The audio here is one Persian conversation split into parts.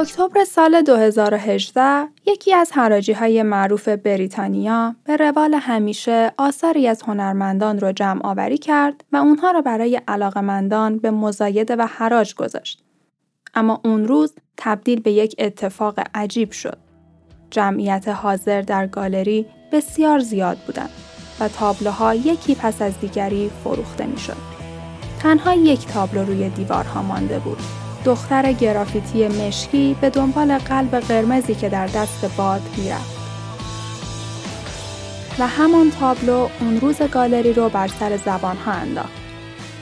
اکتبر سال 2018 یکی از حراجی های معروف بریتانیا به روال همیشه آثاری از هنرمندان رو جمع آوری کرد و اونها را برای علاقمندان به مزایده و حراج گذاشت. اما اون روز تبدیل به یک اتفاق عجیب شد. جمعیت حاضر در گالری بسیار زیاد بودند و تابلوها یکی پس از دیگری فروخته می شد. تنها یک تابلو روی دیوارها مانده بود دختر گرافیتی مشکی به دنبال قلب قرمزی که در دست باد می‌رفت. و همان تابلو اون روز گالری رو بر سر زبانها انداخت.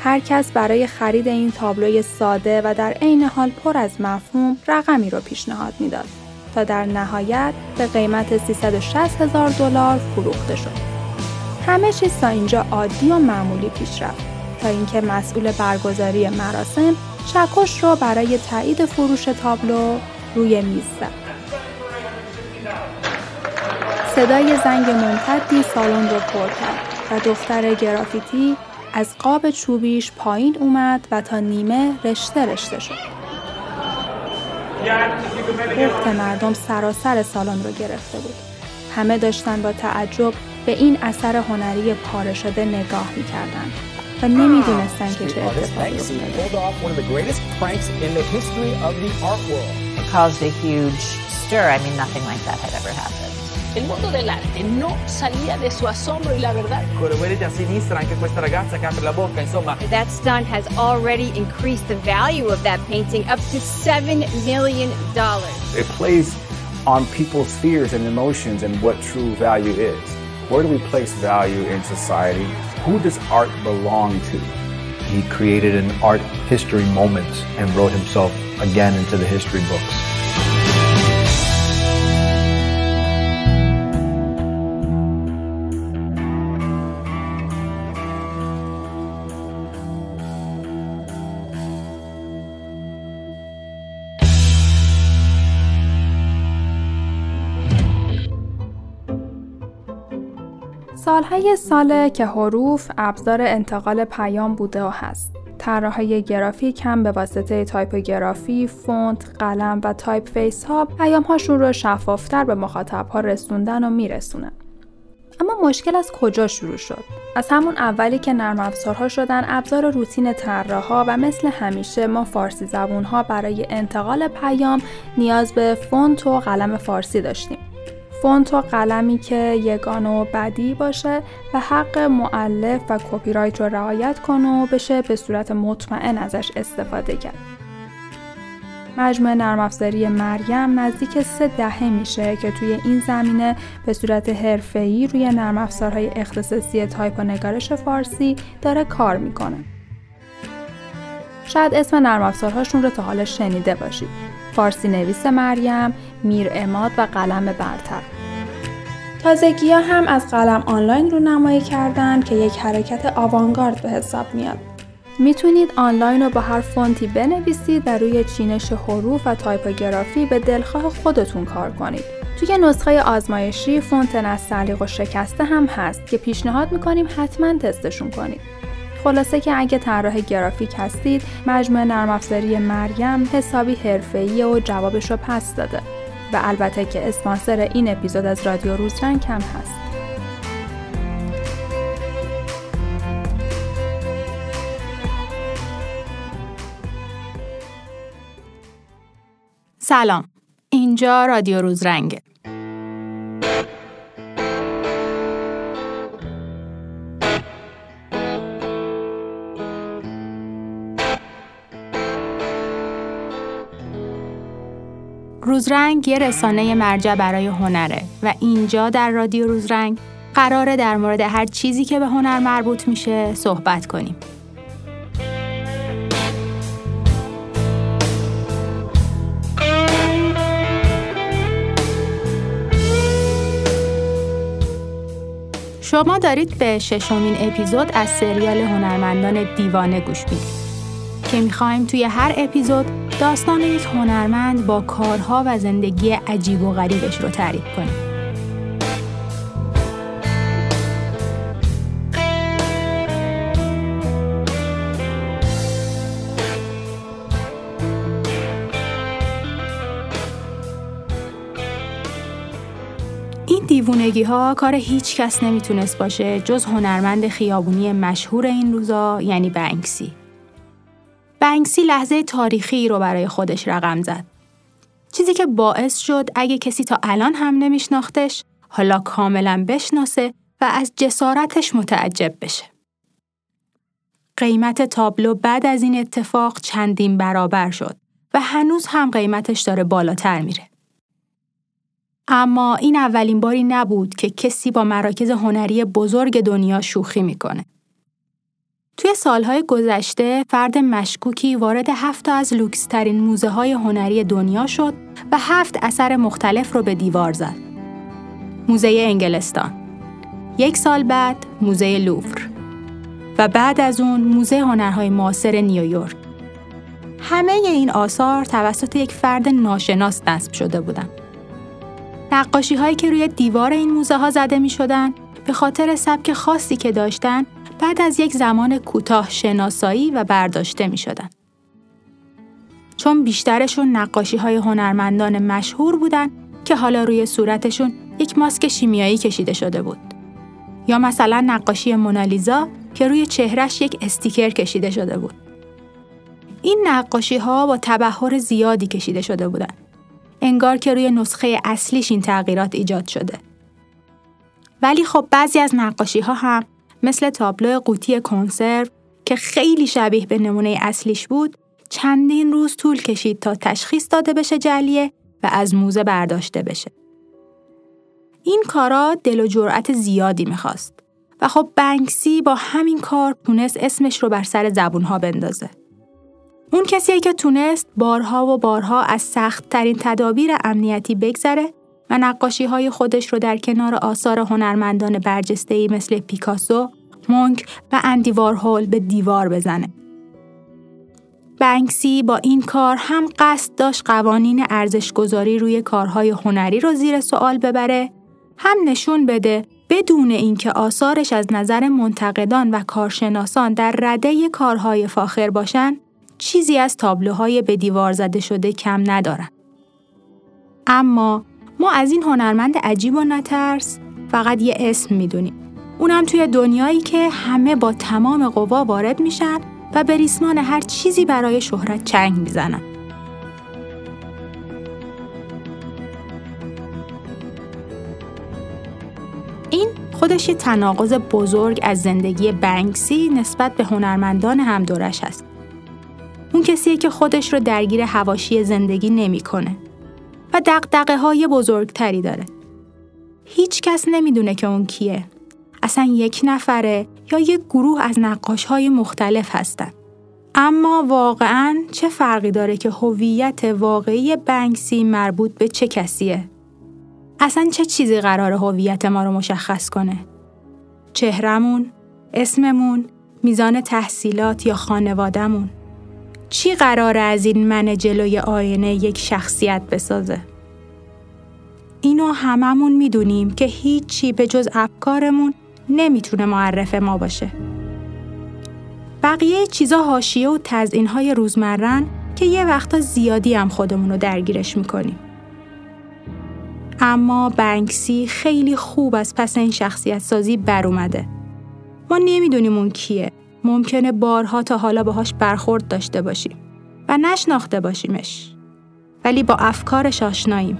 هر کس برای خرید این تابلوی ساده و در عین حال پر از مفهوم رقمی رو پیشنهاد می‌داد تا در نهایت به قیمت 360 هزار دلار فروخته شد. همه چیز تا اینجا عادی و معمولی پیش رفت تا اینکه مسئول برگزاری مراسم چکش را برای تایید فروش تابلو روی میز زد. صدای زنگ ممتدی سالن را پر کرد و دختر گرافیتی از قاب چوبیش پایین اومد و تا نیمه رشته رشته شد. بخت مردم سراسر سالن رو گرفته بود. همه داشتن با تعجب به این اثر هنری پاره شده نگاه می‌کردند. but many do not thank you to artist oh, pulled off one of the greatest pranks in the history of the art world. It caused a huge stir. I mean, nothing like that had ever happened. El mundo del arte no salía de su asombro y la verdad. a sinistra anche questa ragazza che apre la bocca, insomma. That stunt has already increased the value of that painting up to 7 million dollars. It plays on people's fears and emotions and what true value is. Where do we place value in society? Who does art belong to? He created an art history moment and wrote himself again into the history books. سالهای ساله که حروف ابزار انتقال پیام بوده و هست. طراحهای گرافیک هم به واسطه تایپوگرافی، فونت، قلم و typeface ها پیام هاشون رو شفافتر به مخاطب ها رسوندن و میرسونن. اما مشکل از کجا شروع شد؟ از همون اولی که نرم افزارها شدن ابزار روتین طراحها و مثل همیشه ما فارسی زبون ها برای انتقال پیام نیاز به فونت و قلم فارسی داشتیم. فونت و قلمی که یگانه و بدیع باشه و حق مولف و کپی رایت رو رعایت کنه و بشه به صورت مطمئن ازش استفاده کرد. مجموعه نرم افزاری مریم نزدیک سه دهه میشه که توی این زمینه به صورت حرفه‌ای روی نرم افزارهای اختصاصی تایپ و نگارش فارسی داره کار می‌کنه. شاید اسم نرم افزارهاشون رو تا حالا شنیده باشید. فارسی نویس مریم، میرعماد و قلم برتر. تازگی ها هم از قلم آنلاین رونمایی کردن که یک حرکت آوانگارد به حساب میاد. می‌تونید آنلاین رو با هر فونتی بنویسید و روی چینش حروف و تایپوگرافی به دلخواه خودتون کار کنید. توی نسخه آزمایشی فونت نستعلیق و شکسته هم هست که پیشنهاد می‌کنیم حتما تستشون کنید. خلاصه که اگه طراح گرافیک هستید مجموعه نرم افزاری مریم حسابی حرفه‌ای و جوابش رو پس داده و البته که اسپانسر این اپیزود از رادیو روزرنگ هم هست. سلام. اینجا رادیو روزرنگه. روزرنگ یه رسانه مرجع برای هنره و اینجا در رادیو روزرنگ قراره در مورد هر چیزی که به هنر مربوط میشه صحبت کنیم. شما دارید به ششمین اپیزود از سریال هنرمندان دیوانه گوش می‌دید که می‌خوایم توی هر اپیزود داستان یک هنرمند با کارها و زندگی عجیب و غریبش رو تعریف کنیم. دیوونگی ها کار هیچ کس نمی‌تونست باشه جز هنرمند خیابونی مشهور این روزا یعنی بنکسی. بنکسی لحظه تاریخی رو برای خودش رقم زد. چیزی که باعث شد اگه کسی تا الان هم نمیشناختش حالا کاملا بشناسه و از جسارتش متعجب بشه. قیمت تابلو بعد از این اتفاق چندین برابر شد و هنوز هم قیمتش داره بالاتر میره. اما این اولین باری نبود که کسی با مراکز هنری بزرگ دنیا شوخی می‌کنه. توی سالهای گذشته فرد مشکوکی وارد هفت از لوکسترین موزه های هنری دنیا شد و هفت اثر مختلف رو به دیوار زد. موزه انگلستان یک سال بعد موزه لوور و بعد از اون موزه هنرهای معاصر نیویورک. همه این آثار توسط یک فرد ناشناس نصب شده بودند. نقاشی هایی که روی دیوار این موزه ها زده می شدن به خاطر سبک خاصی که داشتن بعد از یک زمان کوتاه شناسایی و برداشته می شدن. چون بیشترشون نقاشی های هنرمندان مشهور بودن که حالا روی صورتشون یک ماسک شیمیایی کشیده شده بود. یا مثلا نقاشی مونالیزا که روی چهرش یک استیکر کشیده شده بود. این نقاشی ها با تبهر زیادی کشیده شده بودند. انگار که روی نسخه اصلیش این تغییرات ایجاد شده. ولی خب بعضی از نقاشی ها هم مثل تابلو قوطی کنسرو که خیلی شبیه به نمونه اصلیش بود چندین روز طول کشید تا تشخیص داده بشه جلیه و از موزه برداشته بشه. این کارا دل و جرأت زیادی می‌خواست و خب بنکسی با همین کار تونست اسمش رو بر سر زبونها بندازه. اون کسیه که تونست بارها و بارها از سخت ترین تدابیر امنیتی بگذره و نقاشی های خودش رو در کنار آثار هنرمندان برجسته مثل پیکاسو، مونک و اندی وارهول به دیوار بزنه. بنکسی با این کار هم قصد داشت قوانین ارزشگذاری روی کارهای هنری رو زیر سوال ببره، هم نشون بده بدون اینکه آثارش از نظر منتقدان و کارشناسان در رده کارهای فاخر باشن، چیزی از تابلوهای به دیوار زده شده کم ندارن. اما ما از این هنرمند عجیب و نترس فقط یه اسم می‌دونیم. اونم توی دنیایی که همه با تمام قوا وارد میشن و به ریسمان هر چیزی برای شهرت چنگ می‌زنن. این خودش یه تناقض بزرگ از زندگی بنکسی نسبت به هنرمندان همدورش هست. اون کسیه که خودش رو درگیر هواشی زندگی نمی‌کنه دقدقه های بزرگتری داره. هیچ کس نمی‌دونه که اون کیه. اصلا یک نفره یا یک گروه از نقاش های مختلف هستن. اما واقعا چه فرقی داره که هویت واقعی بنکسی مربوط به چه کسیه؟ اصلا چه چیزی قرار هویت ما رو مشخص کنه؟ چهرمون، اسممون، میزان تحصیلات یا خانوادهمون؟ چی قراره از این من جلوی آینه یک شخصیت بسازه؟ اینو هممون می‌دونیم که هیچی به جز افکارمون نمی‌تونه معرف ما باشه. بقیه چیزا حاشیه و تزئینهای روزمرن که یه وقتا زیادی هم خودمون رو درگیرش می‌کنیم. اما بنکسی خیلی خوب از پس این شخصیت سازی بر اومده. ما نمی‌دونیم اون کیه. ممکنه بارها تا حالا باهاش برخورد داشته باشیم و نشناخته باشیمش. ولی با افکارش آشناییم.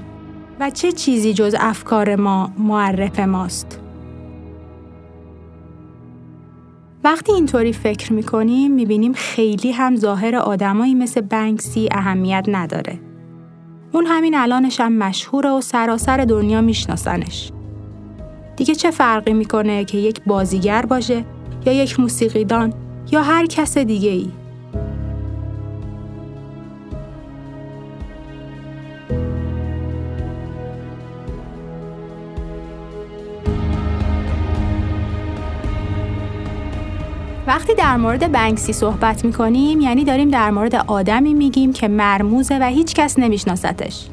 و چه چیزی جز افکار ما معرف ماست؟ وقتی اینطوری فکر می‌کنیم می‌بینیم خیلی هم ظاهر آدمایی مثل بنکسی اهمیت نداره. اون همین الانش هم مشهوره و سراسر دنیا میشناسنش. دیگه چه فرقی می‌کنه که یک بازیگر باشه یا یک موسیقیدان یا هر کس دیگه ای؟ وقتی در مورد بنکسی صحبت می‌کنیم یعنی داریم در مورد آدمی میگیم که مرموزه و هیچ کس نمیشناستش.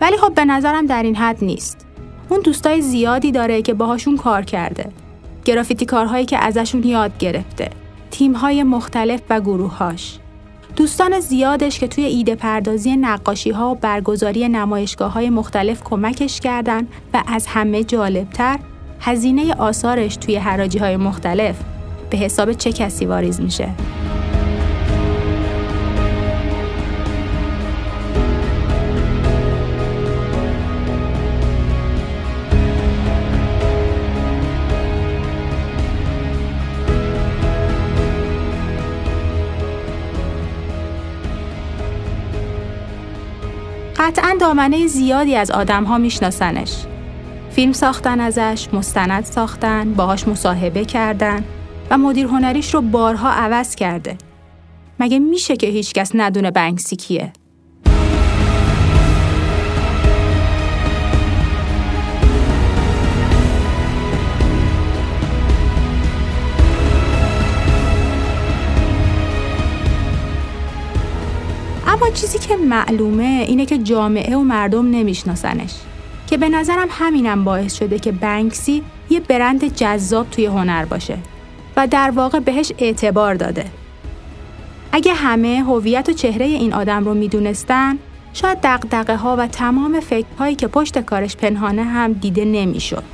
ولی خب به نظرم در این حد نیست. اون دوستای زیادی داره که باهاشون کار کرده. گرافیتی کارهایی که ازشون یاد گرفته. تیمهای مختلف و گروهاش. دوستان زیادش که توی ایده پردازی نقاشی ها و برگزاری نمایشگاه های مختلف کمکش کردن و از همه جالبتر هزینه آثارش توی حراجی های مختلف به حساب چه کسی واریز میشه؟ قطعا دامنه زیادی از آدم ها میشناسنش. فیلم ساختن ازش، مستند ساختن، باهاش مصاحبه کردن و مدیر هنریش رو بارها عوض کرده. مگه میشه که هیچکس ندونه بنکسی کیه؟ چیزی که معلومه اینه که جامعه و مردم نمیشناسنش که به نظرم همینم باعث شده که بنکسی یه برند جذاب توی هنر باشه و در واقع بهش اعتبار داده. اگه همه هویت و چهره این آدم رو می‌دونستن شاید دقدقه ها و تمام فکرهایی که پشت کارش پنهانه هم دیده نمی‌شد.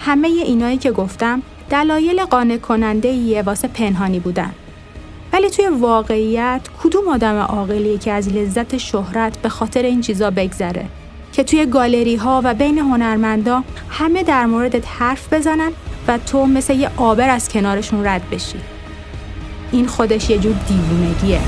همه اینایی که گفتم دلایل قانع کننده یه واسه پنهانی بودن. ولی توی واقعیت کدوم آدم عاقلی که از لذت شهرت به خاطر این چیزا بگذره؟ که توی گالری ها و بین هنرمندا همه در موردت حرف بزنن و تو مثل یه آبر از کنارشون رد بشی. این خودش یه جور دیوونگیه.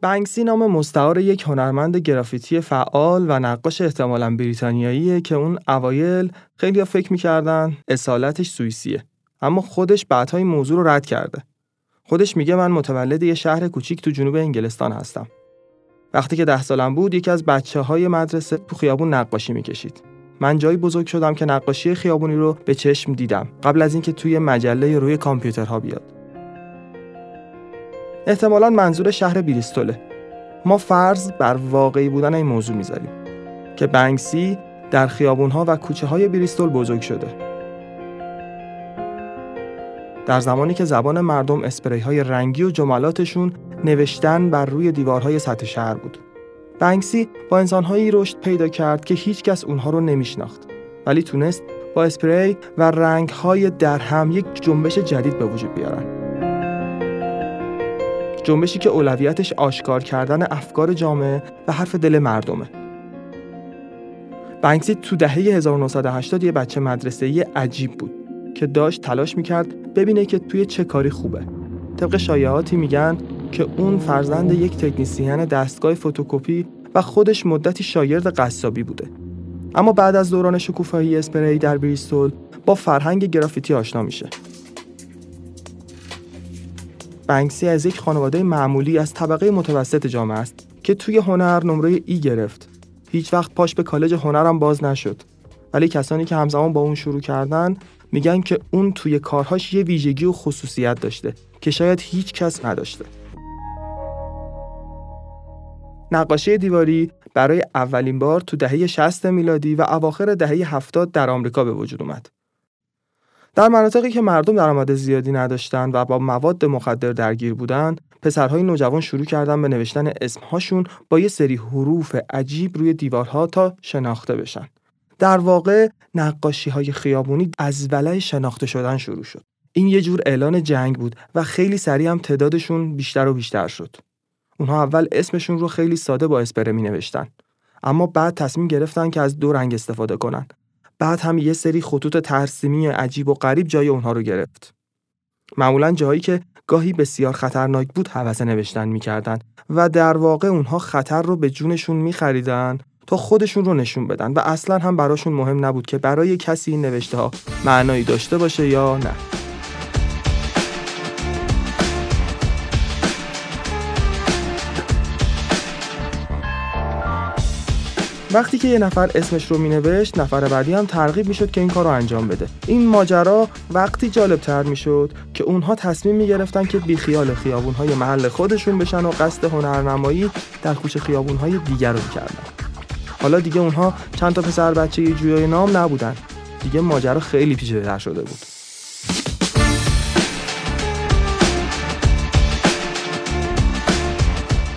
بنکسی نام مستعار یک هنرمند گرافیتی فعال و نقاش احتمالا بریتانیاییه که اون اوایل خیلی فکر می‌کردن اصالتش سوئیسیه. اما خودش بعدها این موضوع رو رد کرده. خودش میگه من متولد یه شهر کوچیک تو جنوب انگلستان هستم. وقتی که ده سالم بود یکی از بچه های مدرسه تو خیابون نقاشی می‌کشید. من جایی بزرگ شدم که نقاشی خیابونی رو به چشم دیدم قبل از اینکه توی مجله روی کامپیوترها بیاد. احتمالا منظور شهر بریستوله ما فرض بر واقعی بودن این موضوع می‌ذاریم که بنگسی در خیابونها و کوچه های بریستول بزرگ شده. در زمانی که زبان مردم اسپری های رنگی و جملاتشون نوشتن بر روی دیوارهای سطح شهر بود. بنگسی با انسانهایی رشد پیدا کرد که هیچکس اونها رو نمیشناخت ولی تونست با اسپری و رنگهای در هم یک جنبش جدید به وجود بیارن. جنبشی که اولویتش آشکار کردن افکار جامعه و حرف دل مردمه. بنکسی تو دهه 1980 یه بچه مدرسه‌ای عجیب بود که داشت تلاش می‌کرد ببینه که توی چه کاری خوبه. طبق شایعاتی میگن که اون فرزند یک تکنیسیان دستگاه فتوکپی و خودش مدتی شاگرد قصابی بوده. اما بعد از دوران شکوفایی اسپری در بریستول با فرهنگ گرافیتی آشنا میشه بنکسی از یک خانواده معمولی از طبقه متوسط جامعه است که توی هنر نمره ای گرفت. هیچ وقت پاش به کالج هنرم باز نشد. ولی کسانی که همزمان با اون شروع کردن میگن که اون توی کارهاش یه ویژگی و خصوصیت داشته که شاید هیچ کس نداشته. نقاشی دیواری برای اولین بار تو دهه 60 میلادی و اواخر دهه 70 در آمریکا به وجود اومد. در مناطقی که مردم درآمد زیادی نداشتند و با مواد مخدر درگیر بودند پسرهای نوجوان شروع کردن به نوشتن اسمهاشون با یه سری حروف عجیب روی دیوارها تا شناخته بشن. در واقع نقاشی های خیابونی از ولای شناخته شدن شروع شد. این یه جور اعلان جنگ بود و خیلی سریع هم تعدادشون بیشتر و بیشتر شد. اونها اول اسمشون رو خیلی ساده با اسپره می نوشتن اما بعد تصمیم گرفتن که از دو رنگ استفاده کنن. بعد هم یه سری خطوط ترسیمی عجیب و غریب جای اونها رو گرفت. معمولا جایی که گاهی بسیار خطرناک بود حوض نوشتن می‌کردن و در واقع اونها خطر رو به جونشون میخریدن تا خودشون رو نشون بدن و اصلا هم براشون مهم نبود که برای کسی این نوشته ها معنایی داشته باشه یا نه وقتی که یه نفر اسمش رو مینوشت نفر بعدی هم ترغیب می‌شد که این کار رو انجام بده. این ماجرا وقتی جالب تر می‌شد که اونها تصمیم می‌گرفتن که بیخیال خیابون های محل خودشون بشن و قصد هنرنمایی در کوچه خیابون های دیگر رو می‌کردن حالا دیگه اونها چند تا پسر بچه جویای نام نبودن. دیگه ماجرا خیلی پیچیده شده بود.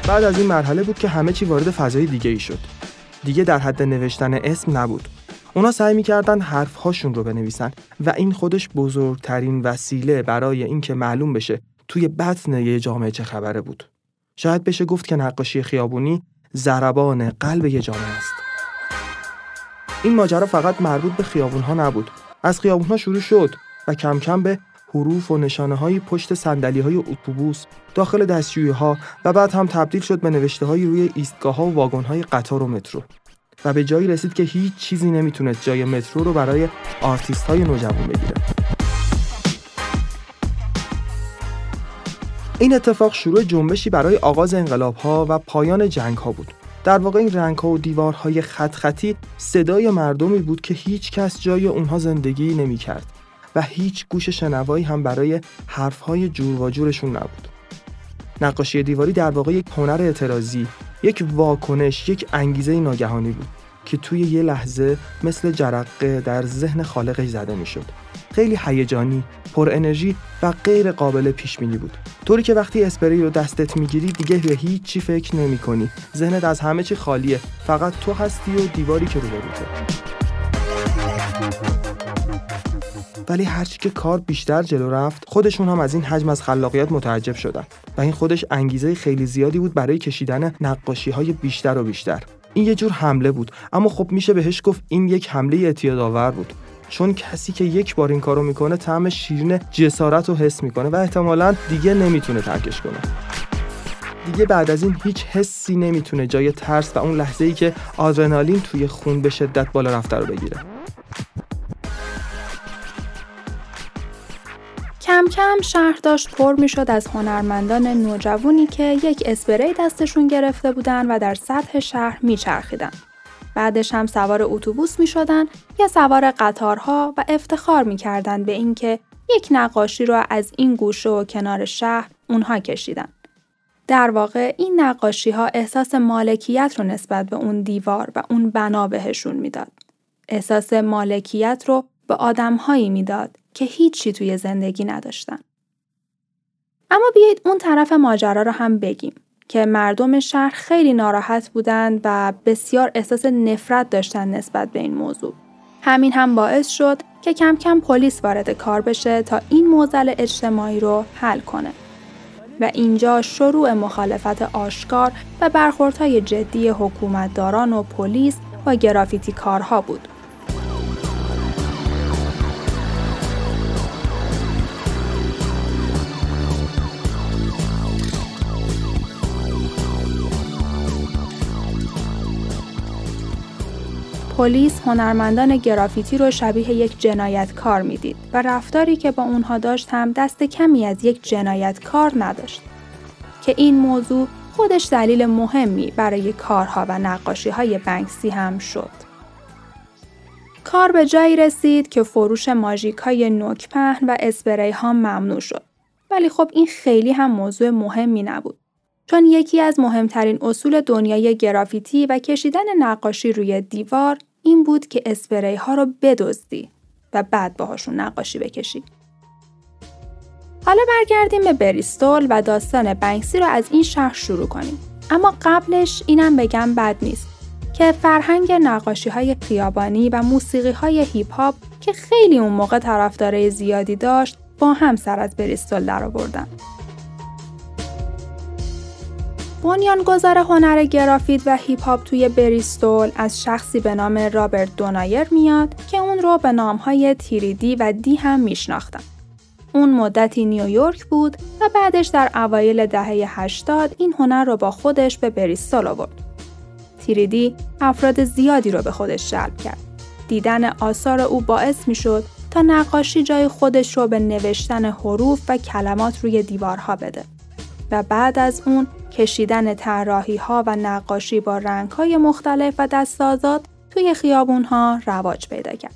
بعد از این مرحله بود که همه چی وارد فضای دیگه ای شد. دیگه در حد نوشتن اسم نبود. اونا سعی می‌کردن حرفهاشون رو بنویسن و این خودش بزرگترین وسیله برای اینکه معلوم بشه توی بطن یه جامعه چه خبره بود. شاید بشه گفت که نقاشی خیابونی ضربان قلب یه جامعه است. این ماجرا فقط مربوط به خیابونها نبود. از خیابونها شروع شد و کم کم به حروف و نشانه های پشت سندلی های اتوبوس داخل دستشویی ها و بعد هم تبدیل شد به نوشته های روی ایستگاه ها و واگن های قطار و مترو. و به جایی رسید که هیچ چیزی نمی‌تونست جای مترو رو برای آرتیست های نوجوان بگیره. این اتفاق شروع جنبشی برای آغاز انقلاب ها و پایان جنگ ها بود. در واقع این رنگ ها و دیوارهای خط خطی صدای مردمی بود که هیچ کس جای اونها زندگی نمی کرد و هیچ گوش شنوایی هم برای حرفهای جور و جورشون نبود. نقاشی دیواری در واقع یک هنر اعتراضی، یک واکنش، یک انگیزه ناگهانی بود که توی یه لحظه مثل جرقه در ذهن خالقش زده می‌شد. خیلی هیجانی، پر انرژی و غیر قابل پیش بینی بود. طوری که وقتی اسپری رو دستت می‌گیری دیگه به هیچ چی فکر نمی کنی. ذهنت از همه چی خالیه. فقط تو هستی و دیواری که روبروته. ولی هرچی که کار بیشتر جلو رفت خودشون هم از این حجم از خلاقیت متعجب شدن. و این خودش انگیزه خیلی زیادی بود برای کشیدن نقاشی های بیشتر و بیشتر. این یه جور حمله بود اما خب میشه بهش گفت این یک حمله اعتیادآور بود. چون کسی که یک بار این کارو می‌کنه طعم شیرین جسارت رو حس می‌کنه و احتمالا دیگه نمی‌تونه ترکش کنه. دیگه بعد از این هیچ حسی نمی‌تونه جای ترس و اون لحظه ای که آدرنالین توی خون به شدت بالا رفته رو بگیره. کم شهر داشت پر می شد از هنرمندان نوجوانی که یک اسپری دستشون گرفته بودن و در سطح شهر می چرخیدن. بعدش هم سوار اتوبوس می شدن یا سوار قطارها و افتخار می کردن به اینکه یک نقاشی رو از این گوشه و کنار شهر اونها کشیدن. در واقع این نقاشی ها احساس مالکیت رو نسبت به اون دیوار و اون بنا بهشون می‌داد. احساس مالکیت رو به آدمهایی می‌داد که هیچی توی زندگی نداشتن. اما بیایید اون طرف ماجرا رو هم بگیم که مردم شهر خیلی ناراحت بودند و بسیار احساس نفرت داشتن نسبت به این موضوع. همین هم باعث شد که کم کم پلیس وارد کار بشه تا این موزل اجتماعی رو حل کنه. و اینجا شروع مخالفت آشکار و برخوردهای جدی حکومتداران و پلیس با گرافیتی کارها بود. پلیس هنرمندان گرافیتی رو شبیه یک جنایتکار می‌دید و رفتاری که با اونها داشت هم دست کمی از یک جنایتکار نداشت که این موضوع خودش دلیل مهمی برای کارها و نقاشی های بنکسی هم شد. کار به جایی رسید که فروش ماژیک های نوک و اسپری ها ممنوع شد. ولی خب این خیلی هم موضوع مهمی نبود. چون یکی از مهمترین اصول دنیای گرافیتی و کشیدن نقاشی روی دیوار این بود که اسپری ها رو بدزدی و بعد باهاشون نقاشی بکشی. حالا برگردیم به بریستول و داستان بنکسی رو از این شهر شروع کنیم. اما قبلش اینم بگم بد نیست که فرهنگ نقاشی های خیابانی و موسیقی های هیپ هاپ که خیلی اون موقع طرفدارای زیادی داشت با هم سر از بریستول درآوردن. بنیانگذار هنر گرافیت و هیپ هاپ توی بریستول از شخصی به نام رابرت دونایر میاد که اون رو به نامهای تیریدی و دی هم میشناختن. اون مدتی نیویورک بود و بعدش در اوایل دهه 80 این هنر رو با خودش به بریستول آورد. تیریدی افراد زیادی رو به خودش جلب کرد. دیدن آثار او باعث می شد تا نقاشی جای خودش رو به نوشتن حروف و کلمات روی دیوارها بده. و بعد از اون کشیدن طراحی ها و نقاشی با رنگ های مختلف و دستازاد توی خیابون ها رواج پیدا کرد.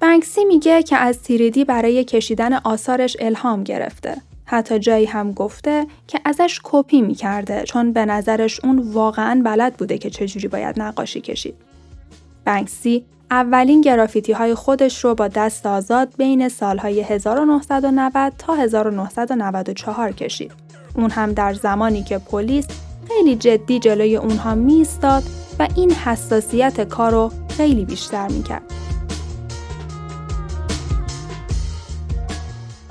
بنکسی میگه که از تیریدی برای کشیدن آثارش الهام گرفته. حتی جایی هم گفته که ازش کپی می‌کرده چون به نظرش اون واقعا بلد بوده که چجوری باید نقاشی کشید. بنکسی اولین گرافیتی های خودش رو با دست آزاد بین سالهای 1990 تا 1994 کشید. اون هم در زمانی که پلیس خیلی جدی جلوی اونها میستاد و این حساسیت کار رو خیلی بیشتر می‌کرد.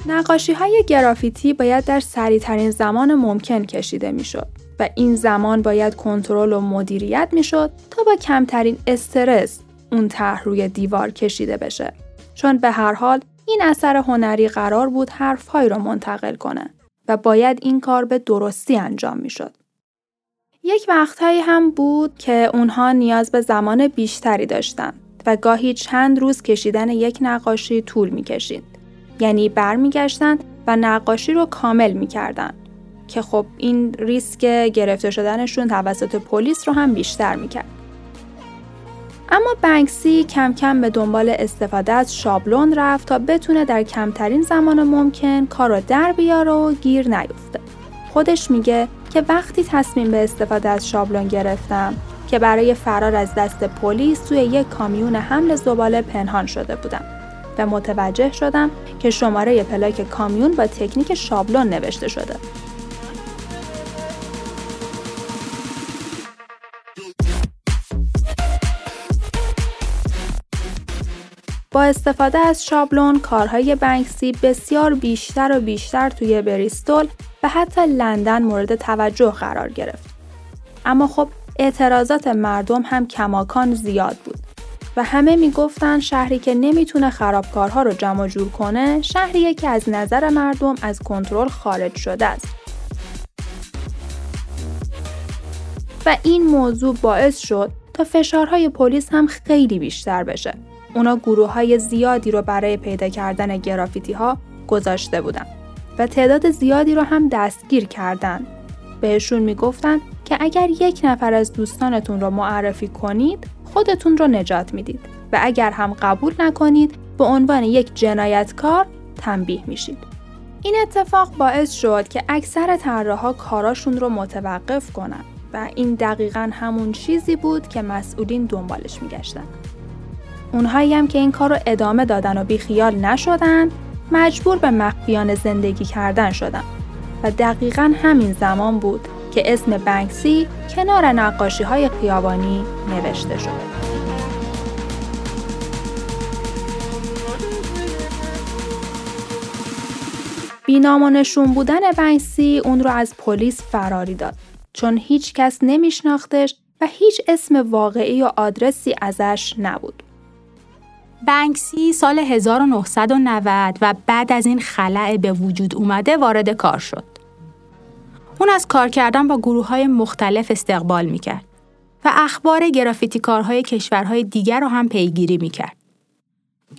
نقاشی های گرافیتی باید در سریعترین زمان ممکن کشیده می‌شد و این زمان باید کنترل و مدیریت می‌شد تا با کمترین استرس اون طرح روی دیوار کشیده بشه چون به هر حال این اثر هنری قرار بود حرفهایی رو منتقل کنه و باید این کار به درستی انجام می‌شد. یک وقتهایی هم بود که اونها نیاز به زمان بیشتری داشتن و گاهی چند روز کشیدن یک نقاشی طول می‌کشید. یعنی برمیگشتن و نقاشی رو کامل می‌کردن که خب این ریسک گرفته شدنشون توسط پلیس رو هم بیشتر می‌کرد. اما بنکسی کم کم به دنبال استفاده از شابلون رفت تا بتونه در کمترین زمان ممکن کار رو در بیاره و گیر نیفته. خودش میگه که وقتی تصمیم به استفاده از شابلون گرفتم که برای فرار از دست پلیس توی یک کامیون حمل زباله پنهان شده بودم و متوجه شدم که شماره پلاک کامیون با تکنیک شابلون نوشته شده. با استفاده از شابلون کارهای بنکسی بسیار بیشتر و بیشتر توی بریستول و حتی لندن مورد توجه قرار گرفت. اما خب اعتراضات مردم هم کماکان زیاد بود و همه می‌گفتن شهری که نمی‌تونه خرابکارها رو جمع جور کنه شهریه که از نظر مردم از کنترل خارج شده است. و این موضوع باعث شد تا فشارهای پلیس هم خیلی بیشتر بشه. اونا گروه های زیادی رو برای پیدا کردن گرافیتی ها گذاشته بودن و تعداد زیادی رو هم دستگیر کردن. بهشون می‌گفتن که اگر یک نفر از دوستانتون رو معرفی کنید خودتون رو نجات می‌دید و اگر هم قبول نکنید به عنوان یک جنایتکار تنبیه میشید. این اتفاق باعث شد که اکثر طراحا کاراشون رو متوقف کنن و این دقیقا همون چیزی بود که مسئولین دنبالش میگشتن. اونهایی هم که این کار رو ادامه دادن و بیخیال نشدن مجبور به مخفیانه زندگی کردن شدن و دقیقا همین زمان بود که اسم بنکسی کنار نقاشی های خیابانی نوشته شد. بینامانشون بودن بنکسی اون رو از پلیس فراری داد چون هیچ کس نمیشناختش و هیچ اسم واقعی و آدرسی ازش نبود. بنکسی سال 1990 و بعد از این خلع به وجود اومده وارد کار شد. اون از کار کردن با گروه های مختلف استقبال می‌کرد و اخبار گرافیتی کارهای کشورهای دیگر رو هم پیگیری می‌کرد.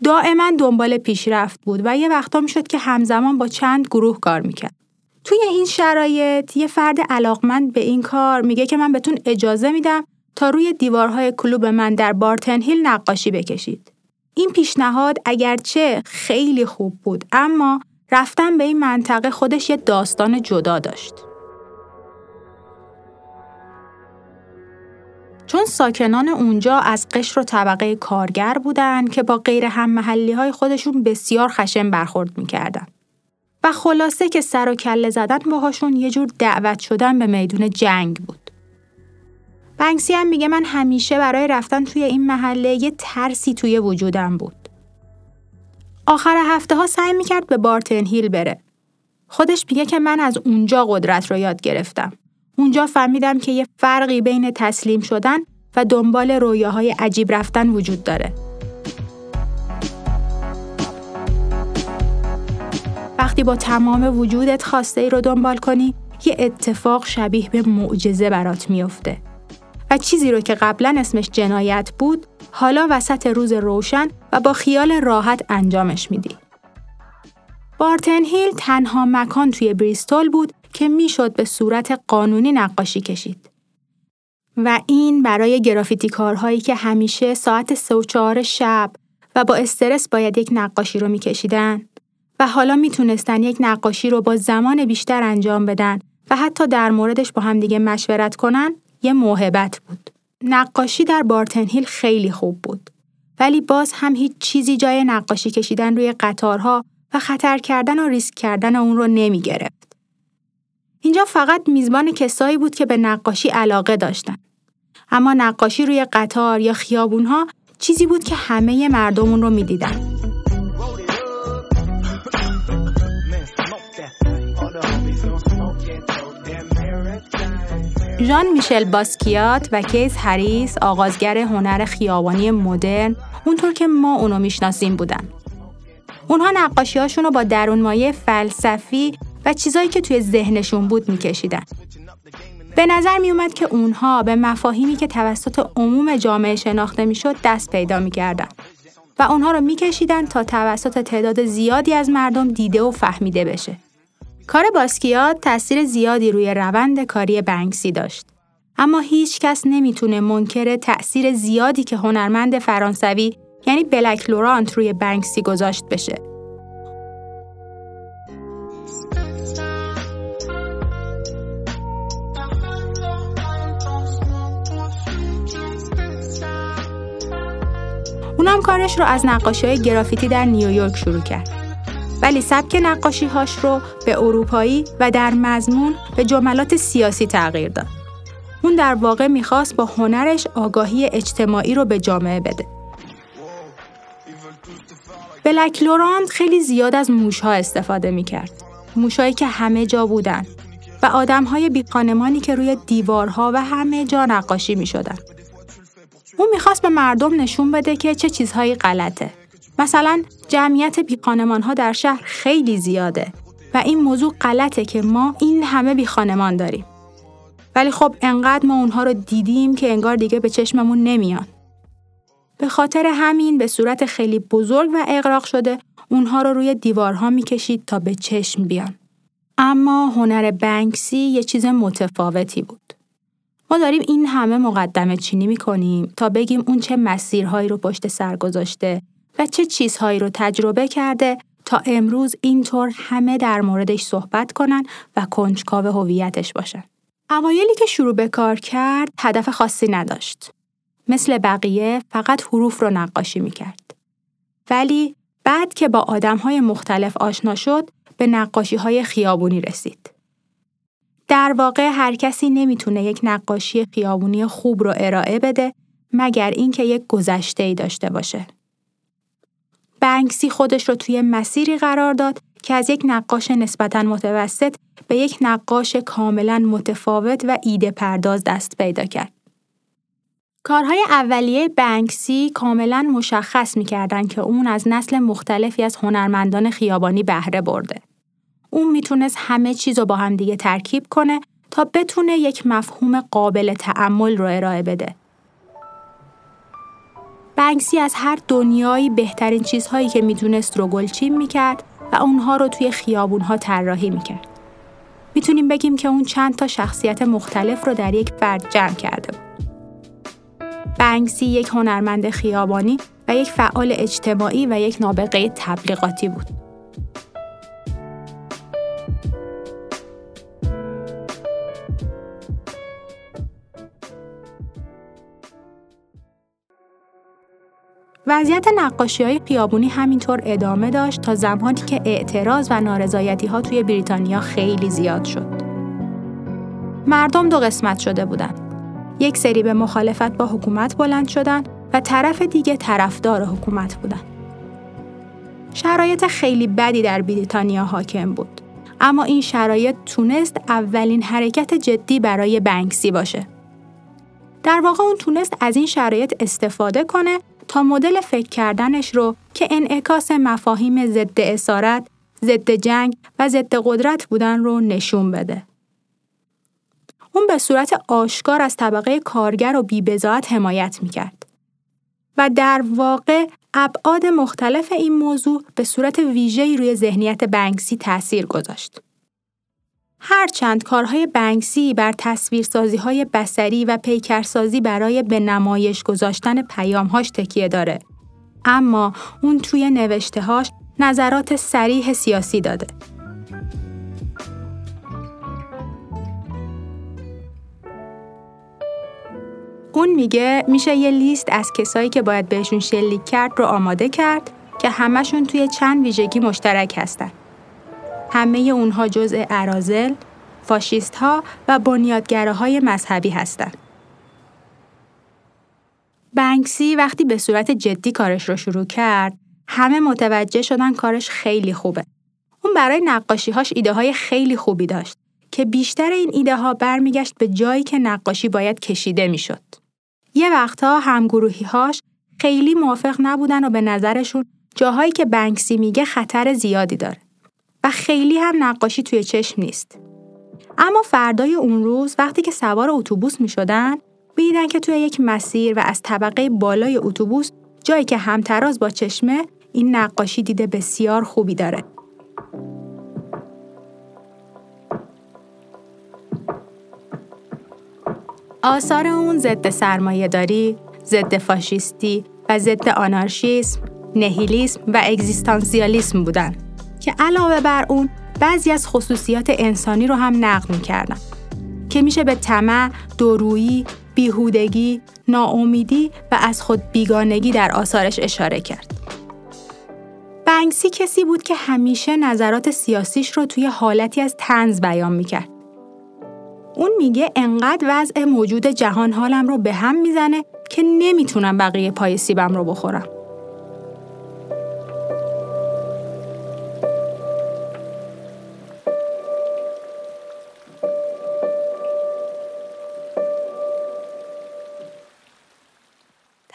دائما دنبال پیشرفت بود و یه وقتا می‌شد که همزمان با چند گروه کار می‌کرد. توی این شرایط یه فرد علاقمند به این کار میگه که من بهتون اجازه میدم تا روی دیوارهای کلوب من در بارتن هیل نقاشی بکشید. این پیشنهاد اگرچه خیلی خوب بود اما رفتن به این منطقه خودش یه داستان جدا داشت. چون ساکنان اونجا از قشر و طبقه کارگر بودن که با غیر هم محلی های خودشون بسیار خشن برخورد می‌کردن. و خلاصه که سر و کله زدن باهاشون یه جور دعوت شدن به میدون جنگ بود. بنکسی هم میگه من همیشه برای رفتن توی این محله یه ترسی توی وجودم بود. آخر هفته ها سعی می‌کرد به بارتن هیل بره. خودش میگه که من از اونجا قدرت رو یاد گرفتم. اونجا فهمیدم که یه فرقی بین تسلیم شدن و دنبال رویاهای عجیب رفتن وجود داره. وقتی با تمام وجودت خواسته ای رو دنبال کنی، یه اتفاق شبیه به معجزه برات میفته. و چیزی رو که قبلا اسمش جنایت بود حالا وسط روز روشن و با خیال راحت انجامش میدی. بارتن هیل تنها مکان توی بریستول بود که می‌شد به صورت قانونی نقاشی کشید. و این برای گرافیتی کارهایی که همیشه ساعت سه و چهار شب و با استرس باید یک نقاشی رو میکشیدن و حالا می‌تونستن یک نقاشی رو با زمان بیشتر انجام بدن و حتی در موردش با همدیگه مشورت کنن یه موهبت بود. نقاشی در بارتن هیل خیلی خوب بود. ولی باز هم هیچ چیزی جای نقاشی کشیدن روی قطارها و خطر کردن و ریسک کردن اون رو نمی گرفت. اینجا فقط میزبان کسایی بود که به نقاشی علاقه داشتن. اما نقاشی روی قطار یا خیابونها چیزی بود که همه مردم اون رو می‌دیدن. ژان میشل باسکیات و کیس هریس آغازگر هنر خیابانی مدرن اونطور که ما اونو می‌شناسیم بودن. اونها نقاشیهاشون رو با درون مایه فلسفی و چیزایی که توی ذهنشون بود میکشیدن. به نظر می اومد که اونها به مفاهیمی که توسط عموم جامعه شناخته می‌شد دست پیدا می‌کردن و اونها رو میکشیدن تا توسط تعداد زیادی از مردم دیده و فهمیده بشه. کار باسکیات تاثیر زیادی روی روند کاری بنکسی داشت. اما هیچ کس نمی‌تونه منکر تأثیر زیادی که هنرمند فرانسوی یعنی بلک لورانت روی بنکسی گذاشت بشه. اونم کارش رو از نقاشی های گرافیتی در نیویورک شروع کرد. ولی سبک نقاشی هاش رو به اروپایی و در مضمون به جملات سیاسی تغییر داد. اون در واقع می‌خواست با هنرش آگاهی اجتماعی رو به جامعه بده. بلک لوراند خیلی زیاد از موشها استفاده می‌کرد. موشهایی که همه جا بودن و آدمهای بیقانمانی که روی دیوارها و همه جا نقاشی می‌شدن. اون می‌خواست به مردم نشون بده که چه چیزهایی غلطه. مثلا جمعیت بیخانمان ها در شهر خیلی زیاده و این موضوع غلطه که ما این همه بیخانمان داریم. ولی خب انقدر ما اونها رو دیدیم که انگار دیگه به چشممون نمیان. به خاطر همین به صورت خیلی بزرگ و اقراق شده اونها رو روی دیوارها می‌کشید تا به چشم بیان. اما هنر بنکسی یه چیز متفاوتی بود. ما داریم این همه مقدمه چینی می‌کنیم تا بگیم اون چه مسیرهایی رو پشت سر گذاشته و چه چیزهایی رو تجربه کرده تا امروز اینطور همه در موردش صحبت کنن و کنجکاو هویتش باشن. اوایلی که شروع به کار کرد هدف خاصی نداشت. مثل بقیه فقط حروف رو نقاشی می‌کرد. ولی بعد که با آدمهای مختلف آشنا شد به نقاشی های خیابونی رسید. در واقع هر کسی نمی‌تونه یک نقاشی خیابونی خوب رو ارائه بده مگر اینکه یک گذشته ای داشته باشه. بنکسی خودش رو توی مسیری قرار داد که از یک نقاش نسبتا متوسط به یک نقاش کاملا متفاوت و ایده پرداز دست پیدا کرد. کارهای اولیه بنکسی کاملا مشخص می‌کردن که اون از نسل مختلفی از هنرمندان خیابانی بهره برده. اون می‌تونست همه چیز رو با هم دیگه ترکیب کنه تا بتونه یک مفهوم قابل تعمل رو ارائه بده بنکسی از هر دنیایی بهترین چیزهایی که می‌دونست رو گلچین می‌کرد و اونها رو توی خیابونها طراحی می‌کرد. می‌تونیم بگیم که اون چند تا شخصیت مختلف رو در یک فرد جمع کرده بود. بنکسی یک هنرمند خیابانی و یک فعال اجتماعی و یک نابغه تبلیغاتی بود. وضعیت نقاشی های خیابونی همینطور ادامه داشت تا زمانی که اعتراض و نارضایتی ها توی بریتانیا خیلی زیاد شد. مردم دو قسمت شده بودند. یک سری به مخالفت با حکومت بلند شدن و طرف دیگه طرفدار حکومت بودن. شرایط خیلی بدی در بریتانیا حاکم بود. اما این شرایط تونست اولین حرکت جدی برای بنکسی باشه. در واقع اون تونست از این شرایط استفاده کنه تا مدل فکر کردنش رو که انعکاس مفاهیم ضد اسارت، ضد جنگ و ضد قدرت بودن رو نشون بده. اون به صورت آشکار از طبقه کارگر و بیبزاعت حمایت می‌کرد. و در واقع ابعاد مختلف این موضوع به صورت ویژه‌ای روی ذهنیت بنکسی تاثیر گذاشت. هرچند کارهای بنکسی بر تصویرسازی های بسری و پیکرسازی برای به نمایش گذاشتن پیامهاش تکیه داره. اما اون توی نوشتههاش نظرات سریح سیاسی داده. اون میگه میشه یه لیست از کسایی که باید بهشون شلیک کرد رو آماده کرد که همشون توی چند ویژگی مشترک هستن. همه اونها جزء ارازل، فاشیست ها و بنیادگره های مذهبی هستند. بنکسی وقتی به صورت جدی کارش رو شروع کرد، همه متوجه شدن کارش خیلی خوبه. اون برای نقاشیهاش ایده های خیلی خوبی داشت که بیشتر این ایده ها برمیگشت به جایی که نقاشی باید کشیده می‌شد. یه وقتها همگروهی هاش خیلی موافق نبودن و به نظرشون جاهایی که بنکسی میگه خطر زیادی داره و خیلی هم نقاشی توی چشم نیست. اما فردای اون روز وقتی که سوار اتوبوس می‌شدن می‌دیدن که توی یک مسیر و از طبقه بالای اتوبوس جایی که همتراز با چشمه این نقاشی دیده بسیار خوبی داره. آثار اون ضد سرمایه داری، ضد فاشیستی و ضد آنارشیسم، نهیلیسم و اگزیستانسیالیسم بودن که علاوه بر اون بعضی از خصوصیات انسانی رو هم نقد می‌کردن که میشه به طمع، دورویی، بیهودگی، ناامیدی و از خود بیگانگی در آثارش اشاره کرد. بنگسی کسی بود که همیشه نظرات سیاسیش رو توی حالتی از تنز بیان می‌کرد. اون میگه انقدر وضع موجود جهان حالم رو به هم می‌زنه که نمی‌تونم بقیه پای سیبم رو بخورم.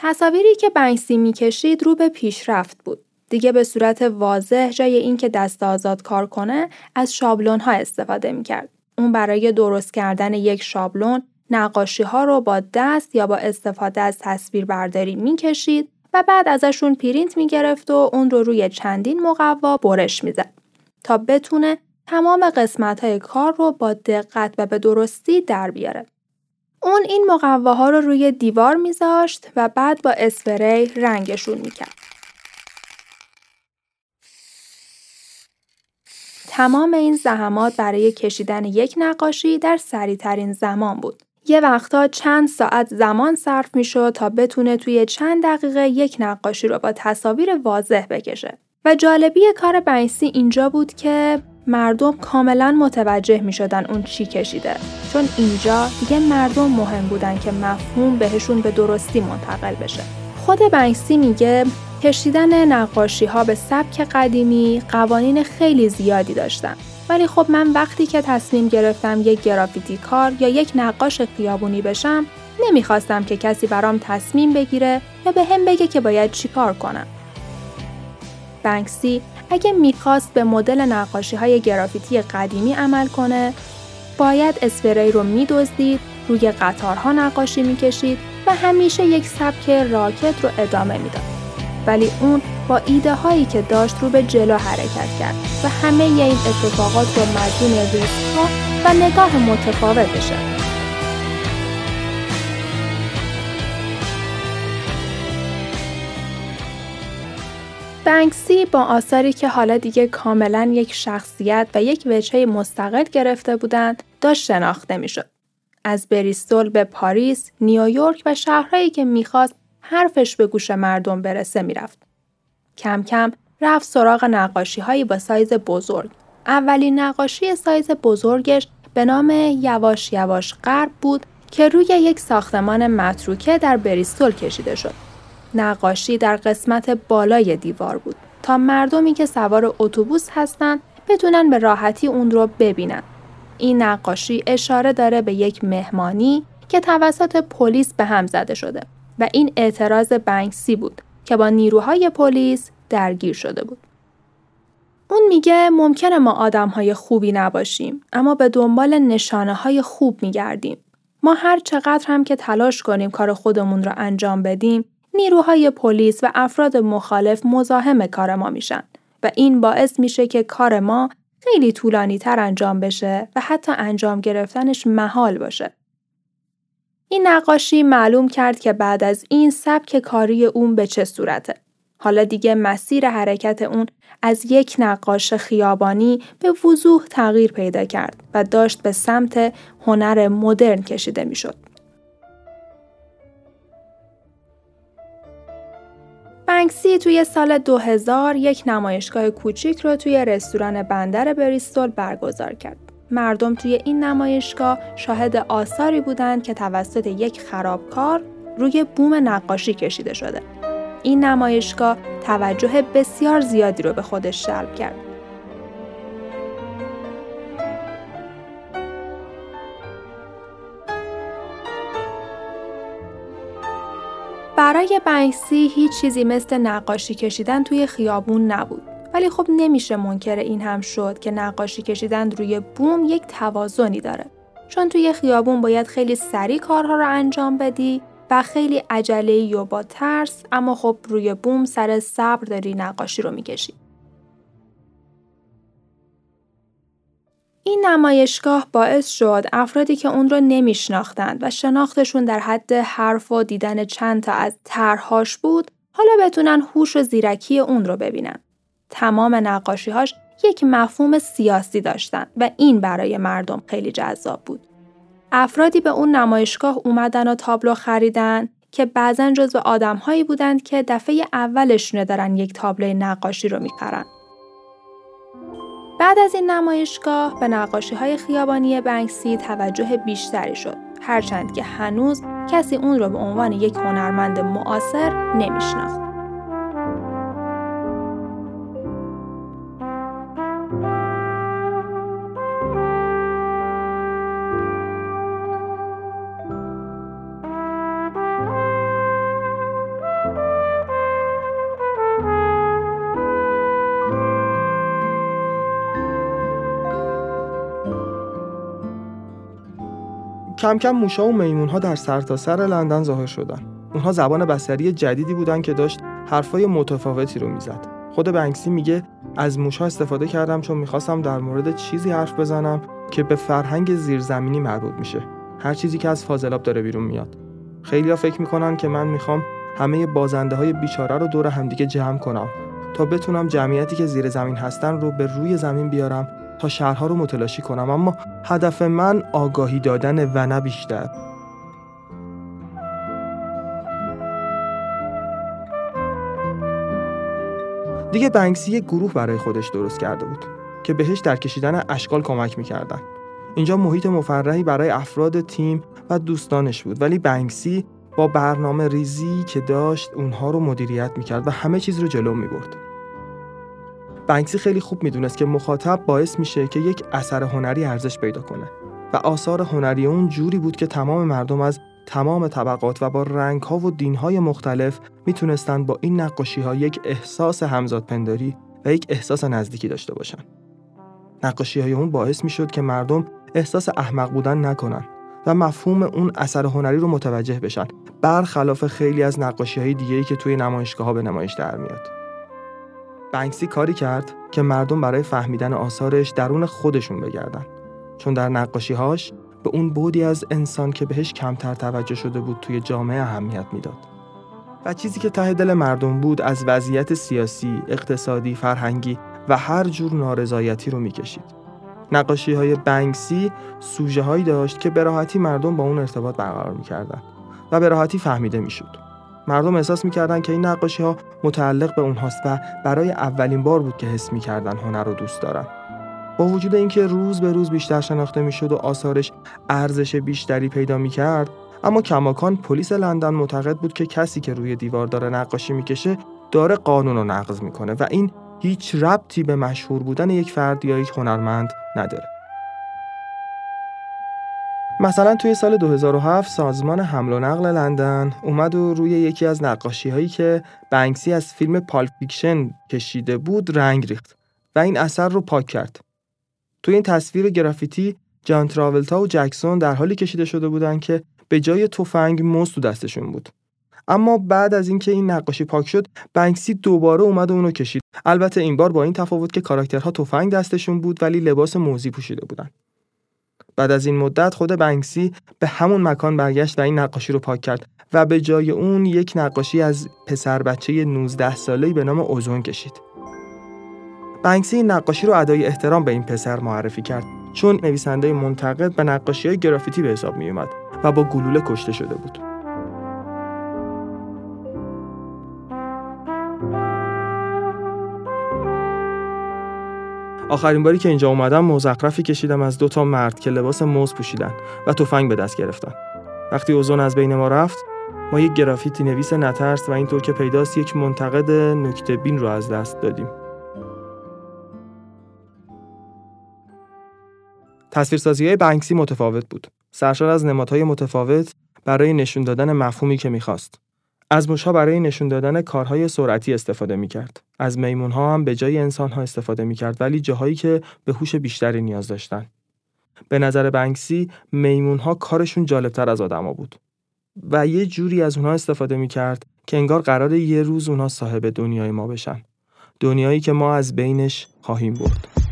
تصاویری که بنکسی می‌کشید رو به پیشرفت بود. دیگه به صورت واضح جای اینکه دست آزاد کار کنه از شابلون ها استفاده می‌کرد. اون برای درست کردن یک شابلون نقاشی ها رو با دست یا با استفاده از تصویر برداری می‌کشید و بعد ازشون پرینت می‌گرفت و اون رو روی چندین مقوا برش می‌زد تا بتونه تمام قسمت های کار رو با دقت و به درستی در بیاره. اون این مقواها رو روی دیوار میذاشت و بعد با اسپری رنگشون می‌کرد. تمام این زحمات برای کشیدن یک نقاشی در سریعترین زمان بود. یه وقتا چند ساعت زمان صرف می‌شد تا بتونه توی چند دقیقه یک نقاشی رو با تصاویر واضح بکشه. و جالبی کار بنسی اینجا بود که مردم کاملا متوجه می شدن اون چی کشیده. چون اینجا دیگه مردم مهم بودن که مفهوم بهشون به درستی منتقل بشه. خود بنکسی میگه کشیدن نقاشی ها به سبک قدیمی قوانین خیلی زیادی داشتن. ولی خب من وقتی که تصمیم گرفتم یک گرافیتی کار یا یک نقاش خیابونی بشم نمی‌خواستم که کسی برام تصمیم بگیره یا به هم بگه که باید چیکار کنم. بنکسی اگه می‌خواست به مدل نقاشی های گرافیتی قدیمی عمل کنه باید اسپری رو میدزدید روی قطارها نقاشی می‌کشید و همیشه یک سبک راکت رو ادامه می‌داد. ولی اون با ایده هایی که داشت رو به جلو حرکت کرد و همه این اتفاقات رو مدیون ریسک ها و نگاه متفاوتشه. بنکسی با آثاری که حالا دیگه کاملا یک شخصیت و یک وجهه مستقل گرفته بودند داشت شناخته می‌شد. از بریستول به پاریس، نیویورک و شهرهایی که می‌خواست حرفش به گوش مردم برسه می‌رفت. کم کم رفت سراغ نقاشی هایی با سایز بزرگ. اولین نقاشی سایز بزرگش به نام یواش یواش غرب بود که روی یک ساختمان متروکه در بریستول کشیده شد. نقاشی در قسمت بالای دیوار بود تا مردمی که سوار اتوبوس هستند بتونن به راحتی اون رو ببینن. این نقاشی اشاره داره به یک مهمانی که توسط پلیس به هم زده شده و این اعتراض بنکسی بود که با نیروهای پلیس درگیر شده بود. اون میگه ممکنه ما آدم های خوبی نباشیم اما به دنبال نشانه های خوب میگردیم. ما هر چقدر هم که تلاش کنیم کار خودمون را انجام بدیم نیروهای پلیس و افراد مخالف مزاحم کار ما میشن و این باعث میشه که کار ما خیلی طولانی تر انجام بشه و حتی انجام گرفتنش محال باشه. این نقاشی معلوم کرد که بعد از این سبک کاری اون به چه صورته. حالا دیگه مسیر حرکت اون از یک نقاش خیابانی به وضوح تغییر پیدا کرد و داشت به سمت هنر مدرن کشیده می‌شد. بنکسی توی سال 2000 یک نمایشگاه کوچیک رو توی رستوران بندر بریستول برگزار کرد. مردم توی این نمایشگاه شاهد آثاری بودند که توسط یک خرابکار روی بوم نقاشی کشیده شده. این نمایشگاه توجه بسیار زیادی رو به خودش جلب کرد. برای بنکسی هیچ چیزی مثل نقاشی کشیدن توی خیابون نبود. ولی خب نمیشه منکر این هم شد که نقاشی کشیدن روی بوم یک توازنی داره. چون توی خیابون باید خیلی سریع کارها رو انجام بدی و خیلی عجله و با ترس اما خب روی بوم سر صبر داری نقاشی رو می‌کشی. این نمایشگاه باعث شد افرادی که اون رو نمیشناختند و شناختشون در حد حرف و دیدن چند تا از طرحهاش بود حالا بتونن هوش و زیرکی اون رو ببینن. تمام نقاشیهاش یک مفهوم سیاسی داشتن و این برای مردم خیلی جذاب بود. افرادی به اون نمایشگاه اومدن و تابلو خریدن که بعضا جزو آدمهایی بودند که دفعه اولشونه دارن یک تابلو نقاشی رو می‌خرن. بعد از این نمایشگاه به نقاشی های خیابانی بنکسی توجه بیشتری شد هرچند که هنوز کسی اون رو به عنوان یک هنرمند معاصر نمیشناخت. کم کم موشا و میمون ها در سرتاسر سر لندن ظاهر شدن. اونها زبان بصری جدیدی بودن که داشت حرفای متفاوتی رو می‌زد. خود بنکسی میگه از موشا استفاده کردم چون می‌خواستم در مورد چیزی حرف بزنم که به فرهنگ زیرزمینی مربوط میشه. هر چیزی که از فاضلاب داره بیرون میاد. خیلیا فکر می‌کنن که من می‌خوام همه بازنده های بیچاره رو دور همدیگه جمع کنم تا بتونم جمعیتی که زیر زمین هستن رو به روی زمین بیارم تا شهرها رو متلاشی کنم اما هدف من آگاهی دادن و نه بیشتر. دیگه بنکسی یک گروه برای خودش درست کرده بود که بهش در کشیدن اشکال کمک می‌کردن. اینجا محیط مفرحی برای افراد تیم و دوستانش بود ولی بنکسی با برنامه ریزی که داشت اونها رو مدیریت می‌کرد و همه چیز رو جلو می‌برد. بنکسی خیلی خوب می‌دونست که مخاطب باعث میشه که یک اثر هنری ارزش پیدا کنه و آثار هنری اون جوری بود که تمام مردم از تمام طبقات و با رنگ ها و دین های مختلف می‌تونستند با این نقاشی ها یک احساس همزادپنداری و یک احساس نزدیکی داشته باشن. نقاشی های اون باعث می‌شد که مردم احساس احمق بودن نکنن و مفهوم اون اثر هنری رو متوجه بشن برخلاف خیلی از نقاشی های دیگه‌ای که توی نمایشگاه ها به نمایش در میاد. بنکسی کاری کرد که مردم برای فهمیدن آثارش درون خودشون بگردن چون در نقاشیهاش به اون بودی از انسان که بهش کمتر توجه شده بود توی جامعه اهمیت می‌داد و چیزی که ته دل مردم بود از وضعیت سیاسی، اقتصادی، فرهنگی و هر جور نارضایتی رو می‌کشید. نقاشی های بنکسی سوژه هایی داشت که به راحتی مردم با اون ارتباط برقرار می‌کردن و به راحتی فهمیده می‌شد. مردم احساس می‌کردن که این نقاشی ها متعلق به اونهاست و برای اولین بار بود که حس می‌کردن هنر رو دوست دارن. با وجود اینکه روز به روز بیشتر شناخته می‌شد و آثارش ارزش بیشتری پیدا می‌کرد اما کماکان پلیس لندن معتقد بود که کسی که روی دیوار داره نقاشی می‌کشه داره قانون رو نقض می‌کنه و این هیچ ربطی به مشهور بودن یک فرد یا یک هنرمند نداره. مثلا توی سال 2007 سازمان حمل و نقل لندن اومد و روی یکی از نقاشی هایی که بنکسی از فیلم Pulp Fiction کشیده بود رنگ ریخت و این اثر رو پاک کرد. توی این تصویر گرافیتی جان تراولتا و جکسون در حالی کشیده شده بودند که به جای تفنگ موز تو دستشون بود. اما بعد از اینکه این نقاشی پاک شد بنکسی دوباره اومد و اونو کشید البته این بار با این تفاوت که کاراکترها تفنگ دستشون بود ولی لباس موزی پوشیده بودن بعد از این مدت خود بنکسی به همون مکان برگشت و این نقاشی رو پاک کرد و به جای اون یک نقاشی از پسر بچه 19 ساله‌ای به نام اوزون کشید. بنکسی این نقاشی رو ادای احترام به این پسر معرفی کرد چون نویسنده منتقد به نقاشی های گرافیتی به حساب می اومد و با گلوله کشته شده بود. آخرین باری که اینجا اومدم مزخرفی کشیدم از دو تا مرد که لباس موز پوشیدن و تفنگ به دست گرفتن. وقتی اوزون از بین ما رفت، ما یک گرافیتی نویس نترس و اینطور که پیداست یک منتقد نکته بین رو از دست دادیم. تصویرسازی های بنکسی متفاوت بود. سرشار از نمادهای متفاوت برای نشون دادن مفهومی که می‌خواست. از موشها برای نشون دادن کارهای سرعتی استفاده می‌کرد. از میمون ها هم به جای انسان ها استفاده می‌کرد ولی جاهایی که به هوش بیشتری نیاز داشتن. به نظر بنکسی میمون ها کارشون جالبتر از آدما بود. و یه جوری از اونها استفاده می‌کرد که انگار قرار یه روز اونها صاحب دنیای ما بشن. دنیایی که ما از بینش خواهیم برد.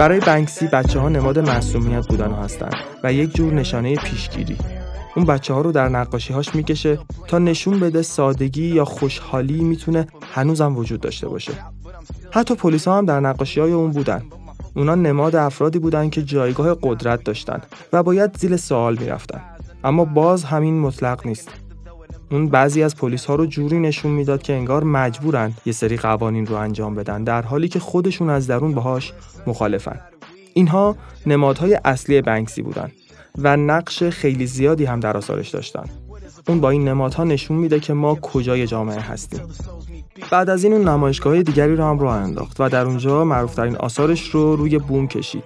برای بنکسی بچه ها نماد معصومیت بودن هستند و یک جور نشانه پیشگیری. اون بچه ها رو در نقاشی هاش می‌کشه تا نشون بده سادگی یا خوشحالی می‌تونه هنوزم وجود داشته باشه. حتی پلیس هم در نقاشی های اون بودن. اونا نماد افرادی بودن که جایگاه قدرت داشتن و باید زیر سوال می‌رفتن. اما باز همین مطلق نیست. اون بعضی از پلیس ها رو جوری نشون می‌داد که انگار مجبورن یه سری قوانین رو انجام بدن در حالی که خودشون از درون باهاش مخالفن. اینها نمادهای اصلی بنکسی بودن و نقش خیلی زیادی هم در آثارش داشتن. اون با این نمادها نشون میده که ما کجای جامعه هستیم. بعد از این اون نمایشگاه دیگری رو هم راه انداخت و در اونجا معروفترین آثارش رو روی بوم کشید.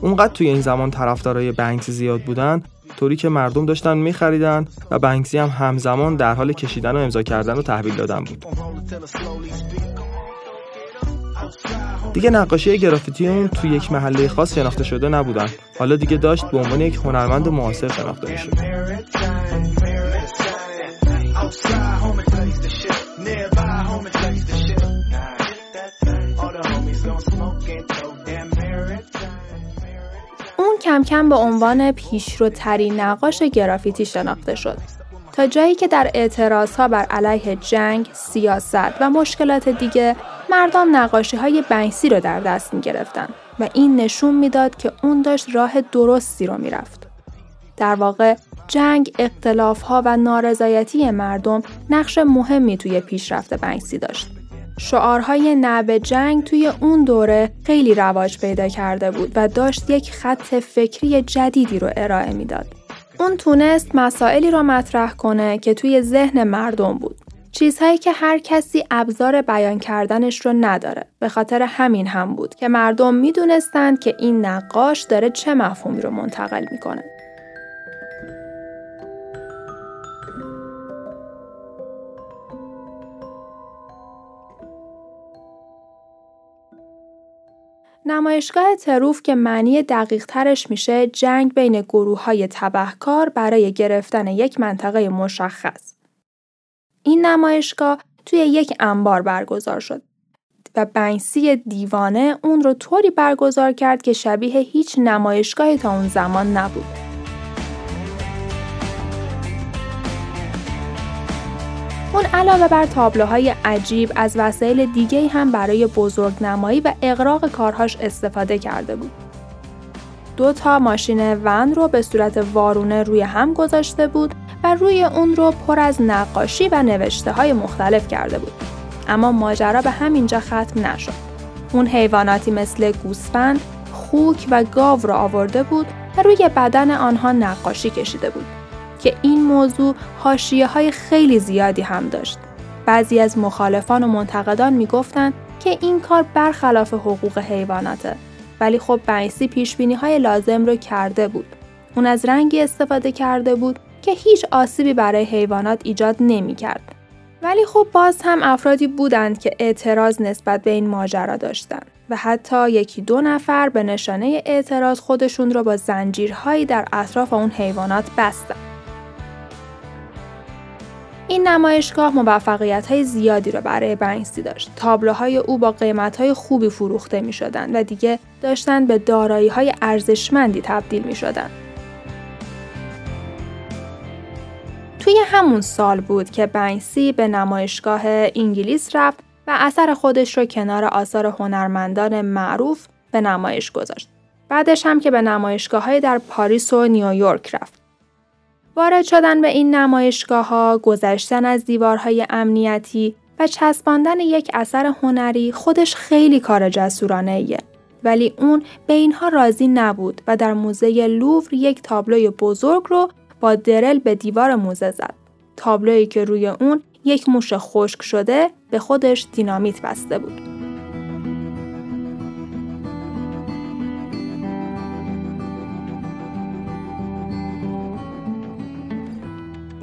اونقدر توی این زمان طرفدارای بنکسی زیاد بودن طوری که مردم داشتن میخریدن و بنکسی هم همزمان در حال کشیدن و امضا کردن و تحویل دادن بود. دیگه نقاشی گرافیتی اون تو یک محله خاص شناخته شده نبودن. حالا دیگه داشت به عنوان یک هنرمند معاصر شناخته می‌شد. کم کم به عنوان پیشروترین نقاش گرافیتی شناخته شد تا جایی که در ها بر علیه جنگ، سیاست و مشکلات دیگه مردم نقاشی های بنکسی رو در دست می گرفتن و این نشون می‌داد که اون داشت راه درستی رو می‌رفت. در واقع جنگ، اختلاف ها و نارضایتی مردم نقش مهمی توی پیشرفت بنکسی داشت. شعارهای نب جنگ توی اون دوره خیلی رواج پیدا کرده بود و داشت یک خط فکری جدیدی رو ارائه می‌داد. اون تونست مسائلی را مطرح کنه که توی ذهن مردم بود. چیزهایی که هر کسی ابزار بیان کردنش رو نداره. به خاطر همین هم بود که مردم می‌دونستند که این نقاش داره چه مفهومی رو منتقل می‌کنه. نمایشگاه تروف که معنی دقیق ترش میشه جنگ بین گروه های تبهکار برای گرفتن یک منطقه مشخص. این نمایشگاه توی یک انبار برگزار شد و بنسی دیوانه اون رو طوری برگزار کرد که شبیه هیچ نمایشگاهی تا اون زمان نبود. اون علاوه بر تابلوهای عجیب از وسایل دیگه هم برای بزرگنمایی و اقراق کارهاش استفاده کرده بود. دو تا ماشین ون رو به صورت وارونه روی هم گذاشته بود و روی اون رو پر از نقاشی و نوشته های مختلف کرده بود. اما ماجرا به همینجا ختم نشد. اون حیواناتی مثل گوسفند، خوک و گاو را آورده بود و روی بدن آنها نقاشی کشیده بود. که این موضوع حاشیه های خیلی زیادی هم داشت. بعضی از مخالفان و منتقدان می‌گفتند که این کار برخلاف حقوق حیواناته ولی خب بنکسی پیش های لازم رو کرده بود. اون از رنگی استفاده کرده بود که هیچ آسیبی برای حیوانات ایجاد نمی کرد. ولی خب باز هم افرادی بودند که اعتراض نسبت به این ماجرا داشتند و حتی یکی دو نفر به نشانه اعتراض خودشون را با زنجیرهایی در اطراف اون حیوانات بستند. این نمایشگاه موفقیت های زیادی را برای بنکسی داشت. تابلوهای او با قیمت های خوبی فروخته می شدن و دیگه داشتن به دارایی های ارزشمندی تبدیل می شدن. توی همون سال بود که بنکسی به نمایشگاه انگلیس رفت و اثر خودش رو کنار آثار هنرمندان معروف به نمایش گذاشت. بعدش هم که به نمایشگاه در پاریس و نیویورک رفت. وارد شدن به این نمایشگاه ها، گذشتن از دیوارهای امنیتی و چسباندن یک اثر هنری خودش خیلی کار جسورانه ایه. ولی اون به اینها راضی نبود و در موزه لوور یک تابلوی بزرگ رو با درل به دیوار موزه زد. تابلویی که روی اون یک موش خشک شده به خودش دینامیت بسته بود.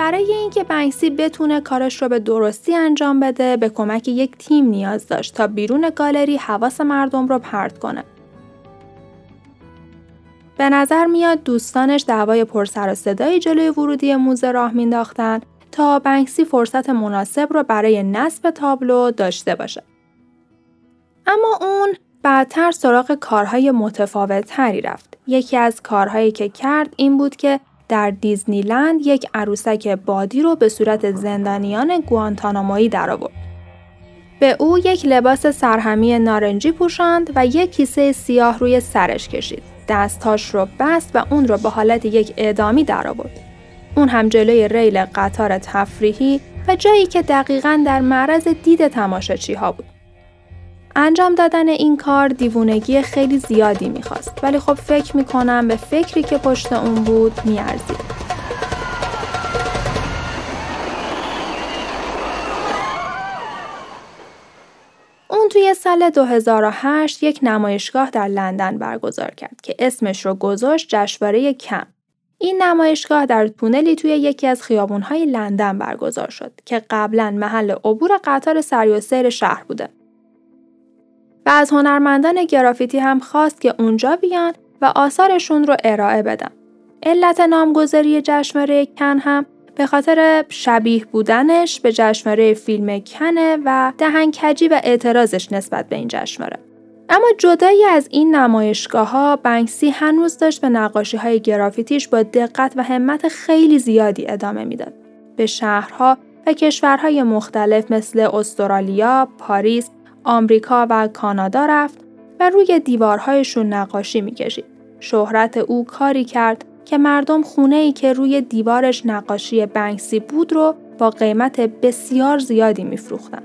برای اینکه بنکسی بتونه کارش رو به درستی انجام بده به کمک یک تیم نیاز داشت تا بیرون گالری حواس مردم رو پرت کنه. به نظر میاد دوستانش دعوای پرسر و صدایی جلوی ورودی موزه راه مینداختن تا بنکسی فرصت مناسب رو برای نصب تابلو داشته باشه. اما اون بعدتر سراغ کارهای متفاوت تری رفت. یکی از کارهایی که کرد این بود که در دیزنیلند یک عروسک بادی رو به صورت زندانیان گوانتانامویی درآورد. به او یک لباس سرهمی نارنجی پوشاند و یک کیسه سیاه روی سرش کشید. دستاش رو بست و اون رو به حالت یک اعدامی درآورد. اون هم جلوی ریل قطار تفریحی و جایی که دقیقا در معرض دید تماشاچی ها بود. انجام دادن این کار دیوونگی خیلی زیادی می‌خواست ولی خب فکر می‌کنم به فکری که پشت اون بود میارزید. اون توی سال 2008 یک نمایشگاه در لندن برگزار کرد که اسمش رو گذاشت جشنواره کم. این نمایشگاه در تونلی توی یکی از خیابونهای لندن برگزار شد که قبلا محل عبور قطار سریع شهر بوده. و از هنرمندان گرافیتی هم خواست که اونجا بیان و آثارشون رو ارائه بدن. علت نامگذاری جشنواره کن هم به خاطر شبیه بودنش به جشنواره فیلم کنه و دهنکجی و اعتراضش نسبت به این جشنواره. اما جدایی از این نمایشگاه ها بنکسی هنوز داشت به نقاشی های گرافیتیش با دقت و همت خیلی زیادی ادامه می‌داد. به شهرها و کشورهای مختلف مثل استرالیا، پاریس، آمریکا و کانادا رفت و روی دیوارهایشون نقاشی می‌کشید. شهرت او کاری کرد که مردم خونه ای که روی دیوارش نقاشی بنکسی بود رو با قیمت بسیار زیادی میفروختند.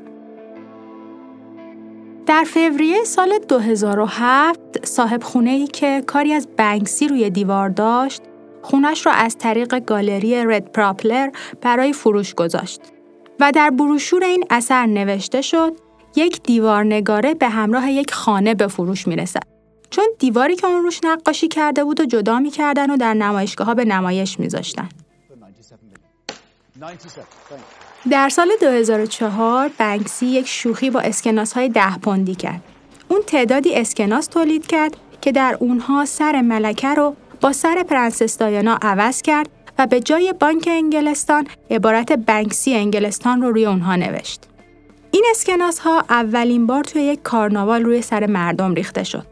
در فوریه سال 2007 صاحب خونه ای که کاری از بنکسی روی دیوار داشت خونش را از طریق گالری Red Propeller برای فروش گذاشت و در بروشور این اثر نوشته شد یک دیوار نگاره به همراه یک خانه به فروش می رسد. چون دیواری که اون روش نقاشی کرده بود و جدا می‌کردن و در نمایشگاه ها به نمایش میذاشتن. در سال 2004 بنکسی یک شوخی با اسکناس های ده پوندی کرد. اون تعدادی اسکناس تولید کرد که در اونها سر ملکه رو با سر پرنسس دایانا عوض کرد و به جای بانک انگلستان عبارت بنکسی انگلستان رو روی اونها نوشت. این اسکناس ها اولین بار توی یک کارناوال روی سر مردم ریخته شد.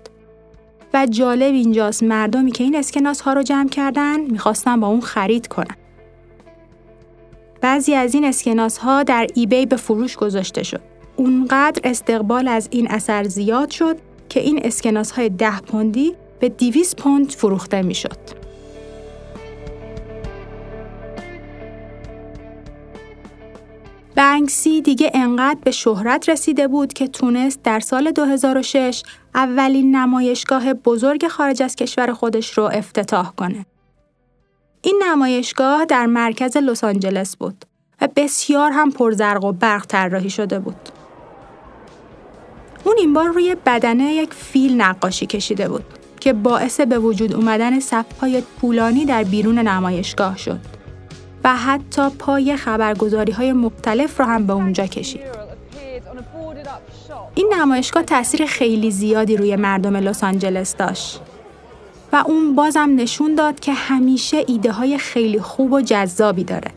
و جالب اینجاست مردمی که این اسکناس ها رو جمع کردن می‌خواستن با اون خرید کنن. بعضی از این اسکناس ها در ایبی به فروش گذاشته شد. اونقدر استقبال از این اثر زیاد شد که این اسکناس های ده پوندی به 200 پوند فروخته می‌شد. بنکسی دیگه انقدر به شهرت رسیده بود که تونست در سال 2006 اولین نمایشگاه بزرگ خارج از کشور خودش رو افتتاح کنه. این نمایشگاه در مرکز لس آنجلس بود و بسیار هم پرزرق و برق طراحی شده بود. اون این بار روی بدنه یک فیل نقاشی کشیده بود که باعث به وجود اومدن صفهای طولانی در بیرون نمایشگاه شد و حتی پای خبرگزاری های مختلف را هم به اونجا کشید. این نمایشگاه تاثیر خیلی زیادی روی مردم لس آنجلس داشت و اون بازم نشون داد که همیشه ایده های خیلی خوب و جذابی داره.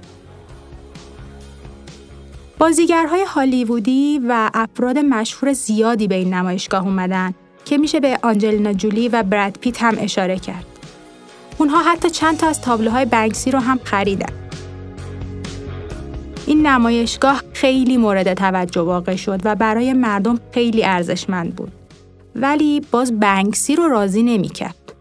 بازیگرهای هالیوودی و افراد مشهور زیادی به این نمایشگاه اومدن که میشه به آنجلینا جولی و براد پیت هم اشاره کرد. اونها حتی چند تا از تابلوهای بنکسی رو هم خریدن. این نمایشگاه خیلی مورد توجه واقع شد و برای مردم خیلی ارزشمند بود. ولی باز بنکسی رو راضی نمی‌کرد.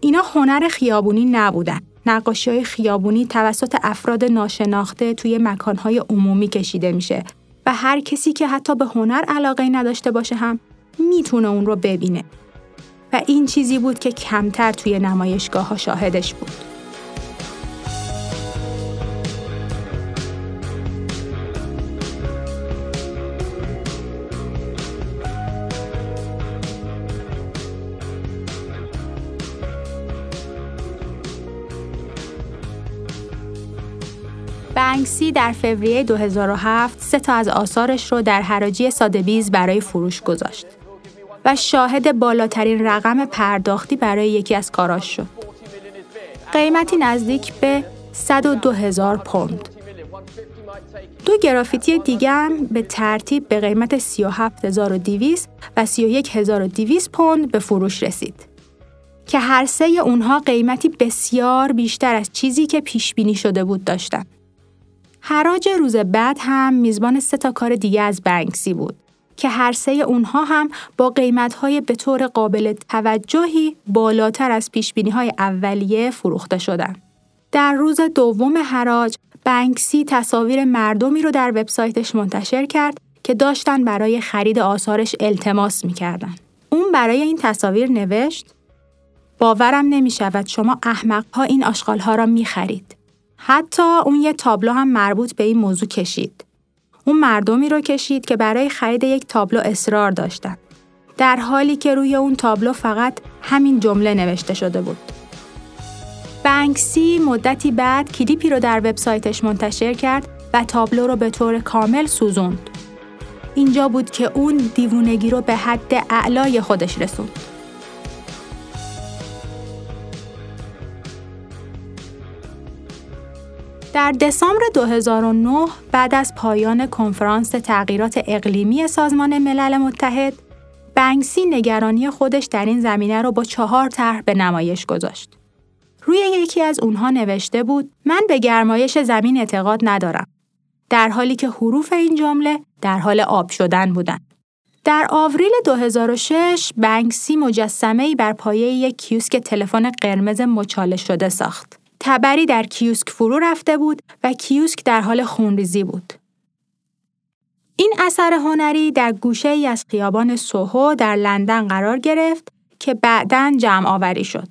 اینا هنر خیابونی نبودن. نقاشی های خیابونی توسط افراد ناشناخته توی مکانهای عمومی کشیده میشه و هر کسی که حتی به هنر علاقه نداشته باشه هم می‌تونه اون رو ببینه. و این چیزی بود که کمتر توی نمایشگاه ها شاهدش بود. بنکسی در فوریه 2007 سه تا از آثارش رو در حراجی سادبیز برای فروش گذاشت و شاهد بالاترین رقم پرداختی برای یکی از کاراش شد. قیمتی نزدیک به 102 هزار پوند. دو گرافیتی دیگه هم به ترتیب به قیمت 37200 و 31200 پوند به فروش رسید. که هر سه اونها قیمتی بسیار بیشتر از چیزی که پیش بینی شده بود داشتن. حراج روز بعد هم میزبان سه تا کار دیگه از بنکسی بود که هر سه اونها هم با قیمتهای به طور قابل توجهی بالاتر از پیشبینی های اولیه فروخته شدن. در روز دوم حراج بنکسی تصاویر مردمی رو در وبسایتش منتشر کرد که داشتن برای خرید آثارش التماس می‌کردن. اون برای این تصاویر نوشت باورم نمی شود شما احمق ها این آشغال ها را می خرید. حتی اون یه تابلو هم مربوط به این موضوع کشید. اون مردمی رو کشید که برای خرید یک تابلو اصرار داشتن. در حالی که روی اون تابلو فقط همین جمله نوشته شده بود. بنکسی مدتی بعد کلیپی رو در وبسایتش منتشر کرد و تابلو رو به طور کامل سوزوند. اینجا بود که اون دیوونگی رو به حد اعلای خودش رسوند. در دسامبر 2009 بعد از پایان کنفرانس تغییرات اقلیمی سازمان ملل متحد، بنکسی نگرانی خودش در این زمینه را با چهار طرح به نمایش گذاشت. روی یکی از اونها نوشته بود من به گرمایش زمین اعتقاد ندارم. در حالی که حروف این جمله در حال آب شدن بودند. در آوریل 2006 بنکسی مجسمه بر پایه یک کیوسک تلفن قرمز مچاله شده ساخت. تبری در کیوسک فرو رفته بود و کیوسک در حال خونریزی بود. این اثر هنری در گوشه ای از خیابان سوهو در لندن قرار گرفت که بعداً جمع آوری شد.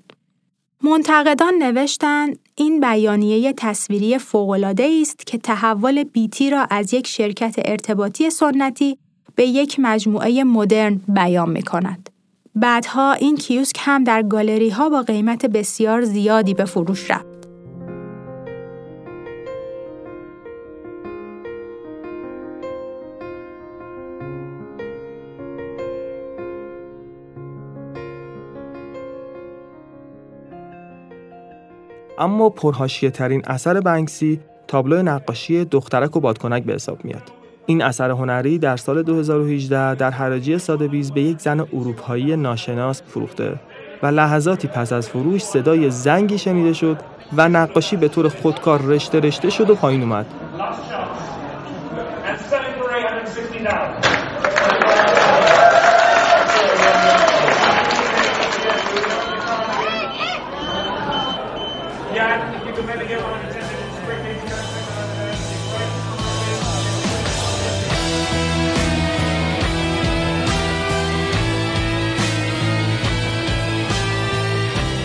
منتقدان نوشتند این بیانیه تصویری فوق‌العاده است که تحول بیتی را از یک شرکت ارتباطی سنتی به یک مجموعه مدرن بیان می کند. بعدها این کیوسک هم در گالری ها با قیمت بسیار زیادی به فروش رفت. اما پرهاشیه ترین اثر بنکسی تابلو نقاشی دخترک و بادکنک به حساب میاد. این اثر هنری در سال 2018 در حراجی سادبیز به یک زن اروپایی ناشناس فروخته و لحظاتی پس از فروش صدای زنگی شنیده شد و نقاشی به طور خودکار رشته رشته شد و پایین اومد.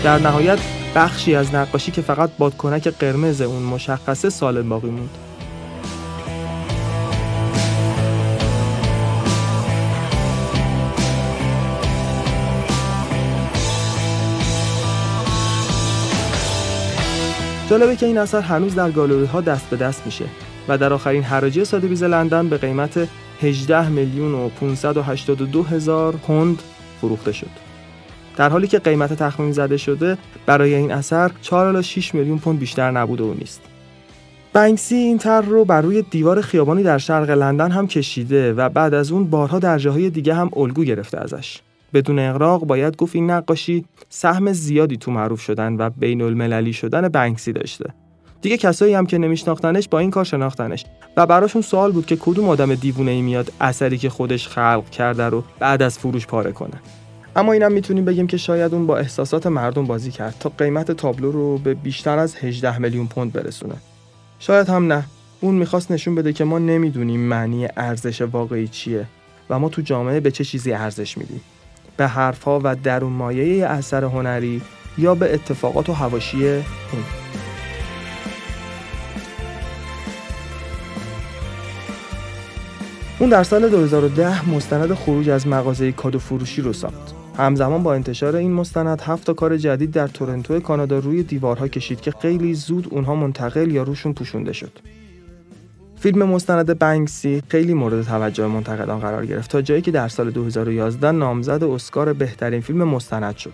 در نهایت بخشی از نقاشی که فقط بادکنک قرمز اون مشخصه سالم باقی موند جالبه که این اثر هنوز در گالری ها دست به دست میشه و در آخرین حراجی سادبیز لندن به قیمت 18 میلیون و 582 هزار پوند فروخته شد. در حالی که قیمت تخمین زده شده برای این اثر 4 الی 6 میلیون پوند بیشتر نبوده و نیست. بنکسی این طرح رو بر روی دیوار خیابانی در شرق لندن هم کشیده و بعد از اون بارها در جاهای دیگه هم الگو گرفته ازش. بدون اقراق باید گفت این نقاشی سهم زیادی تو معروف شدن و بین المللی شدن بنکسی داشته. دیگه کسایی هم که نمیشناختنش با این کار شناختنش و براشون سوال بود که کدوم آدم دیوونه ای میاد اثری که خودش خلق کرده رو بعد از فروش پاره کنه. اما اینم می‌تونیم بگیم که شاید اون با احساسات مردم بازی کرد تا قیمت تابلو رو به بیشتر از 18 میلیون پوند برسونه. شاید هم نه. اون می‌خواست نشون بده که ما نمی‌دونیم معنی ارزش واقعی چیه و ما تو جامعه به چه چیزی ارزش میدیم. به حرفها و درون مایه اثر هنری یا به اتفاقات و هواشی اون. اون در سال 2010 مستند خروج از مغازه کادو فروشی رو ساخت. همزمان با انتشار این مستند هفت کار جدید در تورنتو کانادا روی دیوارها کشید که خیلی زود اونها منتقل یا روشون پوشونده شد. فیلم مستند بنکسی خیلی مورد توجه منتقدان قرار گرفت تا جایی که در سال 2011 نامزد اسکار بهترین فیلم مستند شد.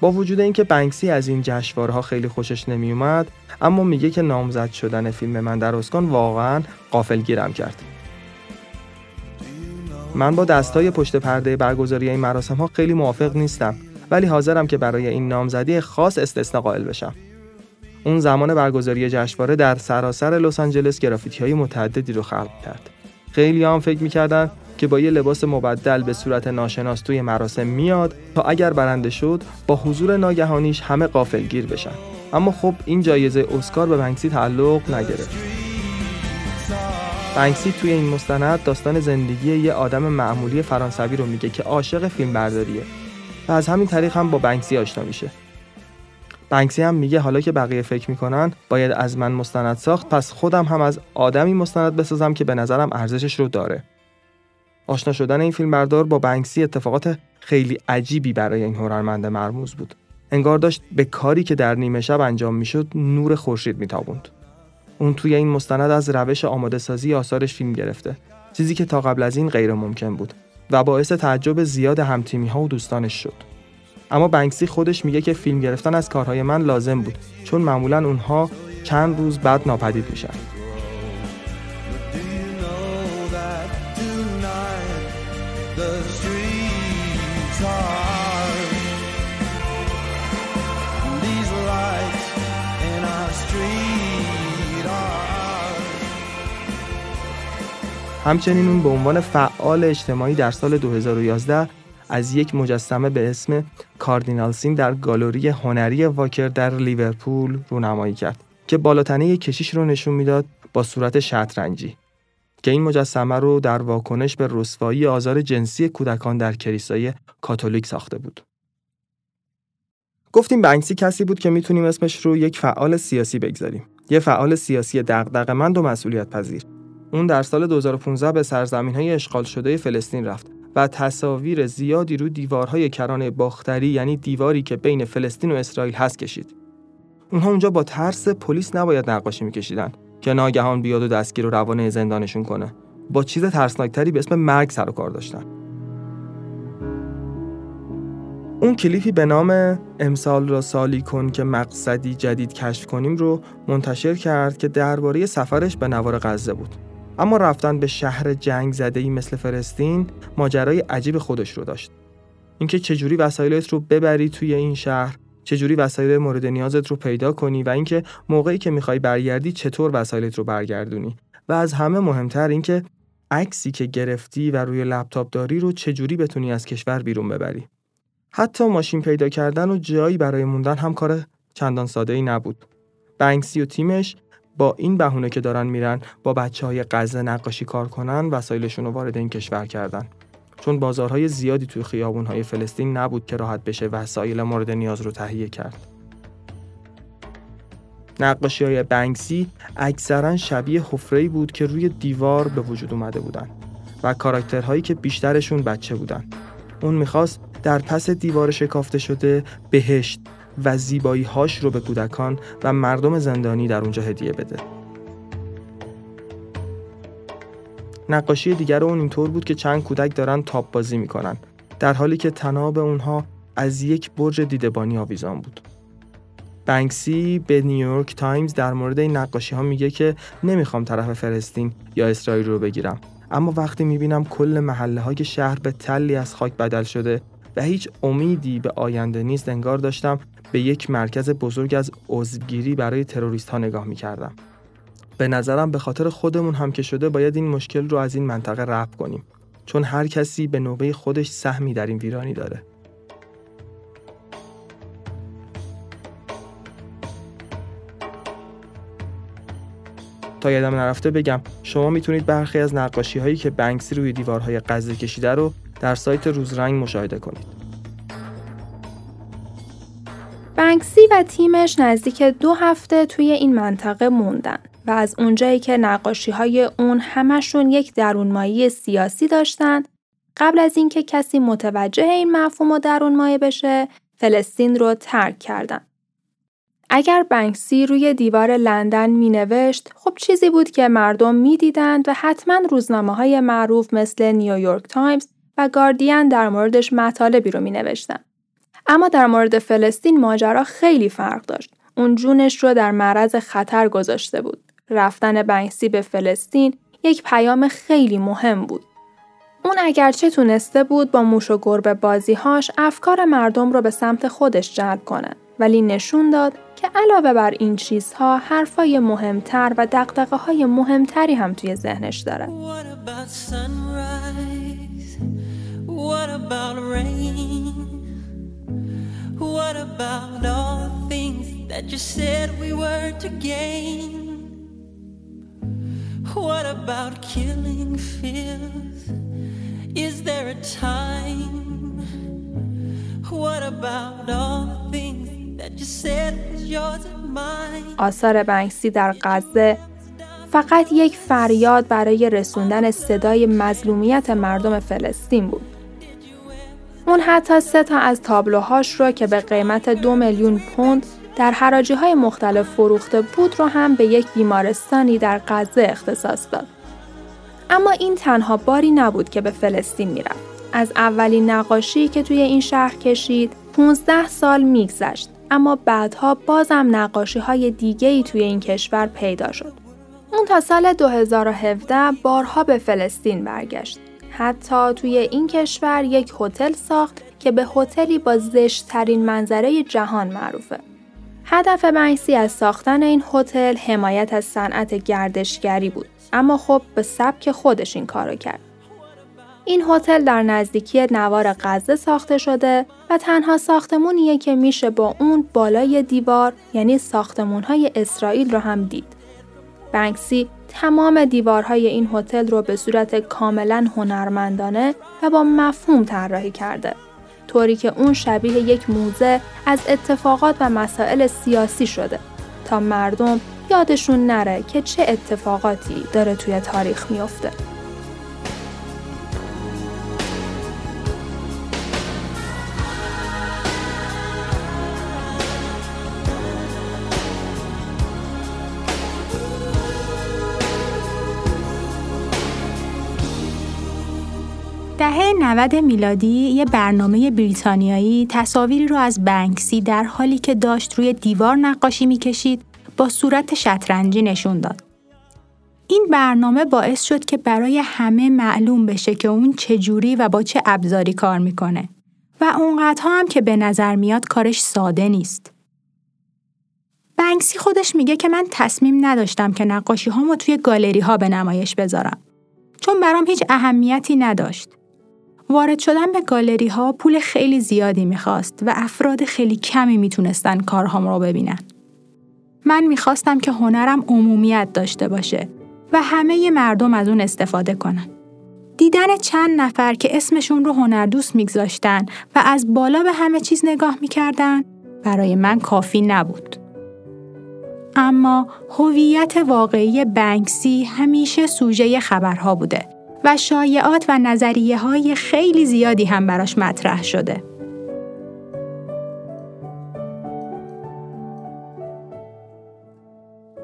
با وجود اینکه بنکسی از این جشنواره‌ها خیلی خوشش نمیومد، اما میگه که نامزد شدن فیلم من در اسکان واقعا قافلگیرم کرد. من با دستای پشت پرده برگزاری این مراسم ها خیلی موافق نیستم ولی حاضرم که برای این نامزدی خاص استثنا قائل بشم. اون زمان برگزاری جشنواره در سراسر لس آنجلس گرافیتی های متعددی رو خلق کرد. خیلی هم فکر می‌کردن که با یه لباس مبدل به صورت ناشناس توی مراسم میاد تا اگر برنده شد با حضور ناگهانیش همه قافلگیر بشن. اما خب این جایزه اسکار به بنکسی تعلق نگرفت. بنکسی توی این مستند داستان زندگی یه آدم معمولی فرانسوی رو میگه که عاشق فیلم برداریه و از همین طریق هم با بنکسی آشنا میشه. بنکسی هم میگه حالا که بقیه فکر می‌کنن باید از من مستند ساخت پس خودم هم از آدمی مستند بسازم که به نظرم ارزشش رو داره. آشنا شدن این فیلم بردار با بنکسی اتفاقات خیلی عجیبی برای این هنرمند مرموز بود. انگار داشت به کاری که در نیمه شب انجام می‌شد نور خورشید میتابوند. اون توی این مستند از روش آماده سازی آثارش فیلم گرفته. چیزی که تا قبل از این غیر ممکن بود و باعث تعجب زیاد همتیمی ها و دوستانش شد. اما بنکسی خودش میگه که فیلم گرفتن از کارهای من لازم بود چون معمولا اونها چند روز بعد ناپدید میشن. همچنین اون به عنوان فعال اجتماعی در سال 2011 از یک مجسمه به اسم کاردینال سین در گالری هنری واکر در لیورپول رونمایی کرد که بالاتنه کشیش رو نشون می‌داد با صورت شطرنجی که این مجسمه رو در واکنش به رسوایی آزار جنسی کودکان در کلیسای کاتولیک ساخته بود. گفتیم بنکسی کسی بود که می‌تونیم اسمش رو یک فعال سیاسی بگذاریم. یه فعال سیاسی دغدغه‌مند و مسئولیت پذیر. اون در سال 2015 به سرزمین های اشغال شده فلسطین رفت و تصاویر زیادی رو دیوارهای کرانه باختری یعنی دیواری که بین فلسطین و اسرائیل هست کشید. اونها اونجا با ترس پلیس نباید نقاشی میکشیدن که ناگهان بیاد و دستگیر و روانه زندانشون کنه. با چیز ترسناکتری به اسم مرگ سر و کار داشتن. اون کلیپی به نام امسال را سالی کن که مقصدی جدید کشف کنیم رو منتشر کرد که درباره سفرش به نوار غزه بود. اما رفتن به شهر جنگ زده ای مثل فلسطین ماجرای عجیب خودش رو داشت. اینکه چجوری وسایلت رو ببری توی این شهر، چجوری وسایل مورد نیازت رو پیدا کنی و اینکه موقعی که می‌خوای برگردی چطور وسایلت رو برگردونی و از همه مهمتر اینکه عکسی که گرفتی و روی لپتاپ داری رو چجوری بتونی از کشور بیرون ببری. حتی ماشین پیدا کردن و جایی برای موندن هم کار چندان ساده ای نبود. بنکسی و تیمش با این بهونه که دارن میرن با بچه های غزه نقاشی کار کنن وسایلشون رو وارد این کشور کردن. چون بازارهای زیادی توی خیابونهای فلسطین نبود که راحت بشه وسایل مورد نیاز رو تهیه کرد. نقاشی های بنکسی اکثرا شبیه حفره‌ای بود که روی دیوار به وجود اومده بودن و کاراکترهایی که بیشترشون بچه بودن. اون می‌خواست در پس دیوار شکافته شده بهشت و زیبایی هاش رو به کودکان و مردم زندانی در اونجا هدیه بده. نقاشی دیگر اون اینطور بود که چند کودک دارن تاب بازی می‌کنن در حالی که طناب اونها از یک برج دیدبانی آویزان بود. بنکسی به نیویورک تایمز در مورد این نقاشی ها میگه که نمی‌خوام طرف فلسطین یا اسرائیل رو بگیرم اما وقتی می‌بینم کل محله های شهر به تلی از خاک بدل شده و هیچ امیدی به آینده نیست انگار داشتم به یک مرکز بزرگ از عضوگیری برای تروریست ها نگاه می‌کردم. به نظرم به خاطر خودمون هم که شده باید این مشکل رو از این منطقه رفع کنیم چون هر کسی به نوبه خودش سهمی در این ویرانی داره. تا یادم نرفته بگم شما می‌تونید برخی از نقاشی هایی که بنکسی روی دیوارهای غزه کشیده رو در سایت روزرنگ مشاهده کنید. بنکسی و تیمش نزدیک دو هفته توی این منطقه موندن و از اونجایی که نقاشی های اون همشون یک درونمایی سیاسی داشتن قبل از اینکه کسی متوجه این مفهوم و درونمایه بشه فلسطین رو ترک کردن. اگر بنکسی روی دیوار لندن می نوشت خب چیزی بود که مردم می دیدند و حتما روزنامه های معروف مثل نیویورک تایمز و گاردین در موردش مطالبی رو می نوشتن. اما در مورد فلسطین ماجرا خیلی فرق داشت. اون جونش رو در معرض خطر گذاشته بود. رفتن بنکسی به فلسطین یک پیام خیلی مهم بود. اون اگرچه تونسته بود با موش و گربه بازیهاش افکار مردم رو به سمت خودش جلب کنه ولی نشون داد که علاوه بر این چیزها حرفای مهمتر و دقدقه های مهمتری هم توی ذهنش داره. What about all the things that you said we were to gain? What about killing fears? Is there a time? What about all the things that you said was yours and mine? آثار بنکسی در غزه فقط یک فریاد برای رسوندن صدای مظلومیت مردم فلسطین بود. اون حتی سه تا از تابلوهاش رو که به قیمت دو میلیون پوند در حراجی های مختلف فروخته بود رو هم به یک بیمارستانی در غزه اختصاص داد. اما این تنها باری نبود که به فلسطین می‌رفت. از اولین نقاشی که توی این شهر کشید 15 سال میگذشت اما بعدها بازم نقاشی های دیگه ای توی این کشور پیدا شد. اون تا سال 2017 بارها به فلسطین برگشت حتی توی این کشور یک هتل ساخت که به هتلی با زشتترین منظره جهان معروفه. هدف بنکسی از ساختن این هتل حمایت از صنعت گردشگری بود اما خب به سبک خودش این کارو کرد. این هتل در نزدیکی نوار غزه ساخته شده و تنها ساختمونیه که میشه با اون بالای دیوار یعنی ساختمونهای اسرائیل رو هم دید. بنکسی تمام دیوارهای این هتل رو به صورت کاملا هنرمندانه و با مفهوم طراحی کرده. طوری که اون شبیه یک موزه از اتفاقات و مسائل سیاسی شده تا مردم یادشون نره که چه اتفاقاتی داره توی تاریخ میافته. 90 میلادی یه برنامه بریتانیایی تصاویری رو از بنکسی در حالی که داشت روی دیوار نقاشی می‌کشید با صورت شطرنجی نشون داد. این برنامه باعث شد که برای همه معلوم بشه که اون چجوری و با چه ابزاری کار می‌کنه و اونقدرها هم که به نظر میاد کارش ساده نیست. بنکسی خودش میگه که من تصمیم نداشتم که نقاشی هامو توی گالری ها به نمایش بذارم چون برام هیچ اهمیتی نداشت. وارد شدن به گالری ها پول خیلی زیادی می‌خواست و افراد خیلی کمی می‌تونستن کارهام رو ببینن. من می‌خواستم که هنرم عمومیت داشته باشه و همه مردم از اون استفاده کنن. دیدن چند نفر که اسمشون رو هنردوست میگذاشتن و از بالا به همه چیز نگاه می‌کردن برای من کافی نبود. اما هویت واقعی بنکسی همیشه سوژه خبرها بوده و شایعات و نظریه های خیلی زیادی هم براش مطرح شده.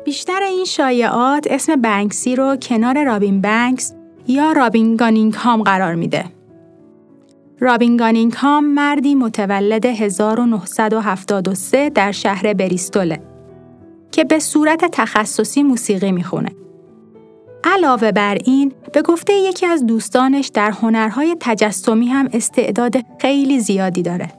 بیشتر این شایعات اسم بنکسی رو کنار رابین بنکس یا رابین گانینگهام قرار میده. رابین گانینگهام مردی متولد 1973 در شهر بریستوله که به صورت تخصصی موسیقی می‌خونه. علاوه بر این به گفته یکی از دوستانش در هنرهای تجسمی هم استعداد خیلی زیادی داره.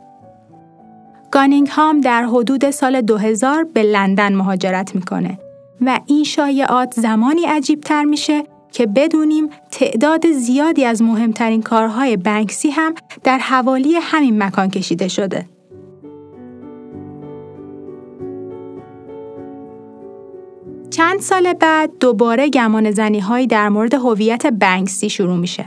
گانینگهام در حدود سال 2000 به لندن مهاجرت می‌کنه و این شایعات زمانی عجیب تر میشه که بدونیم تعداد زیادی از مهمترین کارهای بنکسی هم در حوالی همین مکان کشیده شده. چند سال بعد دوباره گمان زنی هایی در مورد هویت بنکسی شروع میشه.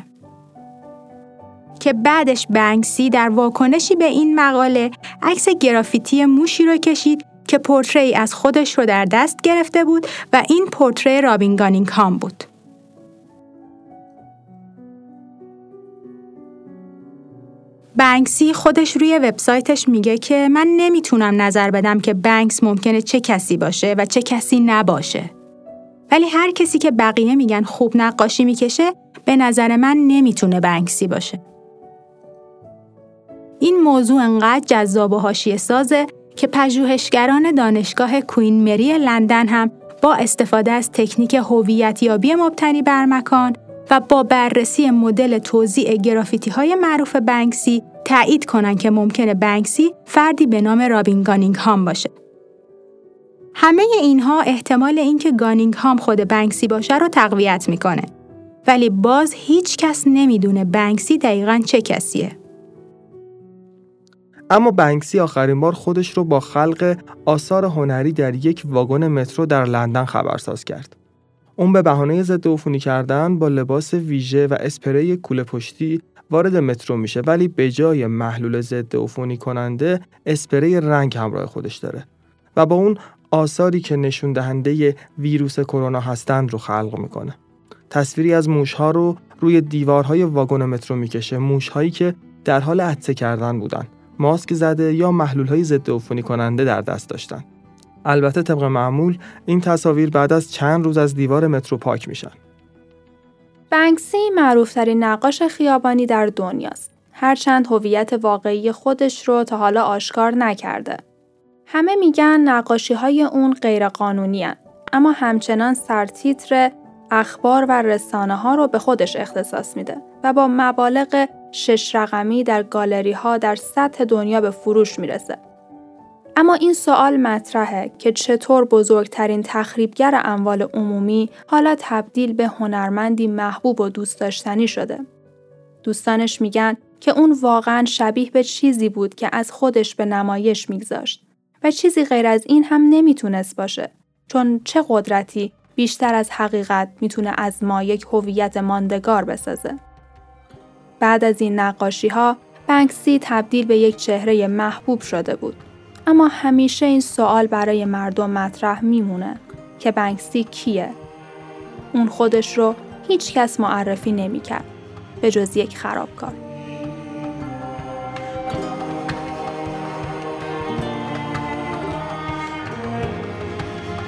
که بعدش بنکسی در واکنشی به این مقاله عکس گرافیتی موشی رو کشید که پورتری از خودش رو در دست گرفته بود و این پورتری رابین گانینگهام بود. بنکسی خودش روی وبسایتش میگه که من نمی‌تونم نظر بدم که بنکس ممکنه چه کسی باشه و چه کسی نباشه. ولی هر کسی که بقیه میگن خوب نقاشی می‌کشه به نظر من نمی‌تونه بنکسی باشه. این موضوع انقدر جذاب و حاشیه سازه که پژوهشگران دانشگاه کوین مری لندن هم با استفاده از تکنیک هویتیابی مبتنی بر مکان و با بررسی مدل توزیع گرافیتی های معروف بنکسی تایید کنند که ممکنه بنکسی فردی به نام رابین گانینگ هام باشه. همه اینها احتمال اینکه گانینگ هام خود بنکسی باشه رو تقویت می‌کنه. ولی باز هیچ کس نمی‌دونه بنکسی دقیقا چه کسیه. اما بنکسی آخرین بار خودش رو با خلق آثار هنری در یک واگن مترو در لندن خبرساز کرد. اون به بهانه ضد عفونی کردن با لباس ویژه و اسپری کوله پشتی وارد مترو میشه ولی به جای محلول ضد عفونی کننده اسپری رنگ همراه خودش داره و با اون آثاری که نشون دهنده ویروس کرونا هستند رو خلق می‌کنه. تصویری از موشها رو روی دیوارهای واگن مترو می‌کشه موشهایی که در حال عطسه کردن بودن ماسک زده یا محلولهای ضد عفونی کننده در دست داشتن البته طبق معمول این تصاویر بعد از چند روز از دیوار مترو پاک میشن. بنکسی معروفترین نقاش خیابانی در دنیاست. هرچند هویت واقعی خودش رو تا حالا آشکار نکرده. همه میگن نقاشی های اون غیرقانونی. اما همچنان سرتیتر اخبار و رسانه ها رو به خودش اختصاص میده و با مبالغ شش رقمی در گالری ها در سطح دنیا به فروش می‌رسه. اما این سوال مطرحه که چطور بزرگترین تخریبگر اموال عمومی حالا تبدیل به هنرمندی محبوب و دوست داشتنی شده. دوستانش میگن که اون واقعا شبیه به چیزی بود که از خودش به نمایش میگذاشت و چیزی غیر از این هم نمی‌تونست باشه چون چه قدرتی بیشتر از حقیقت می‌تونه از ما یک هویت ماندگار بسازه. بعد از این نقاشی ها بنکسی تبدیل به یک چهره محبوب شده بود اما همیشه این سوال برای مردم مطرح میمونه که بنکسی کیه؟ اون خودش رو هیچ کس معرفی نمی‌کرد به جز یک خرابکار.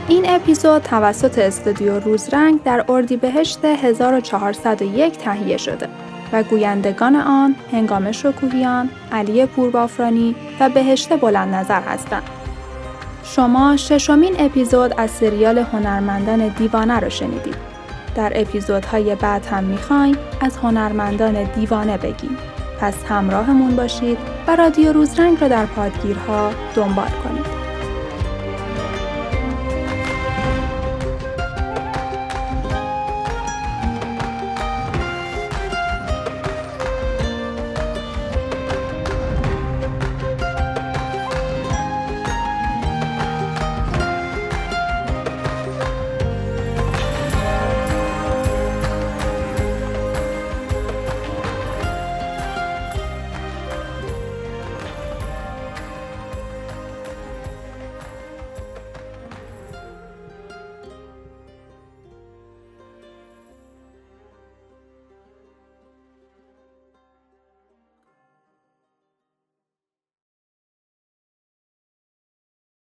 این اپیزود توسط استودیو روزرنگ در اردیبهشت 1401 تهیه شده. و گویندگان آن هنگام شکوهیان، علی پوربافرانی و بهشت بلند نظر هستند. شما ششمین اپیزود از سریال هنرمندان دیوانه را شنیدید. در اپیزودهای بعد هم می‌خوایم از هنرمندان دیوانه بگیم. پس همراهمون باشید و رادیو روزرنگ را در پادگیرها دنبال کنید.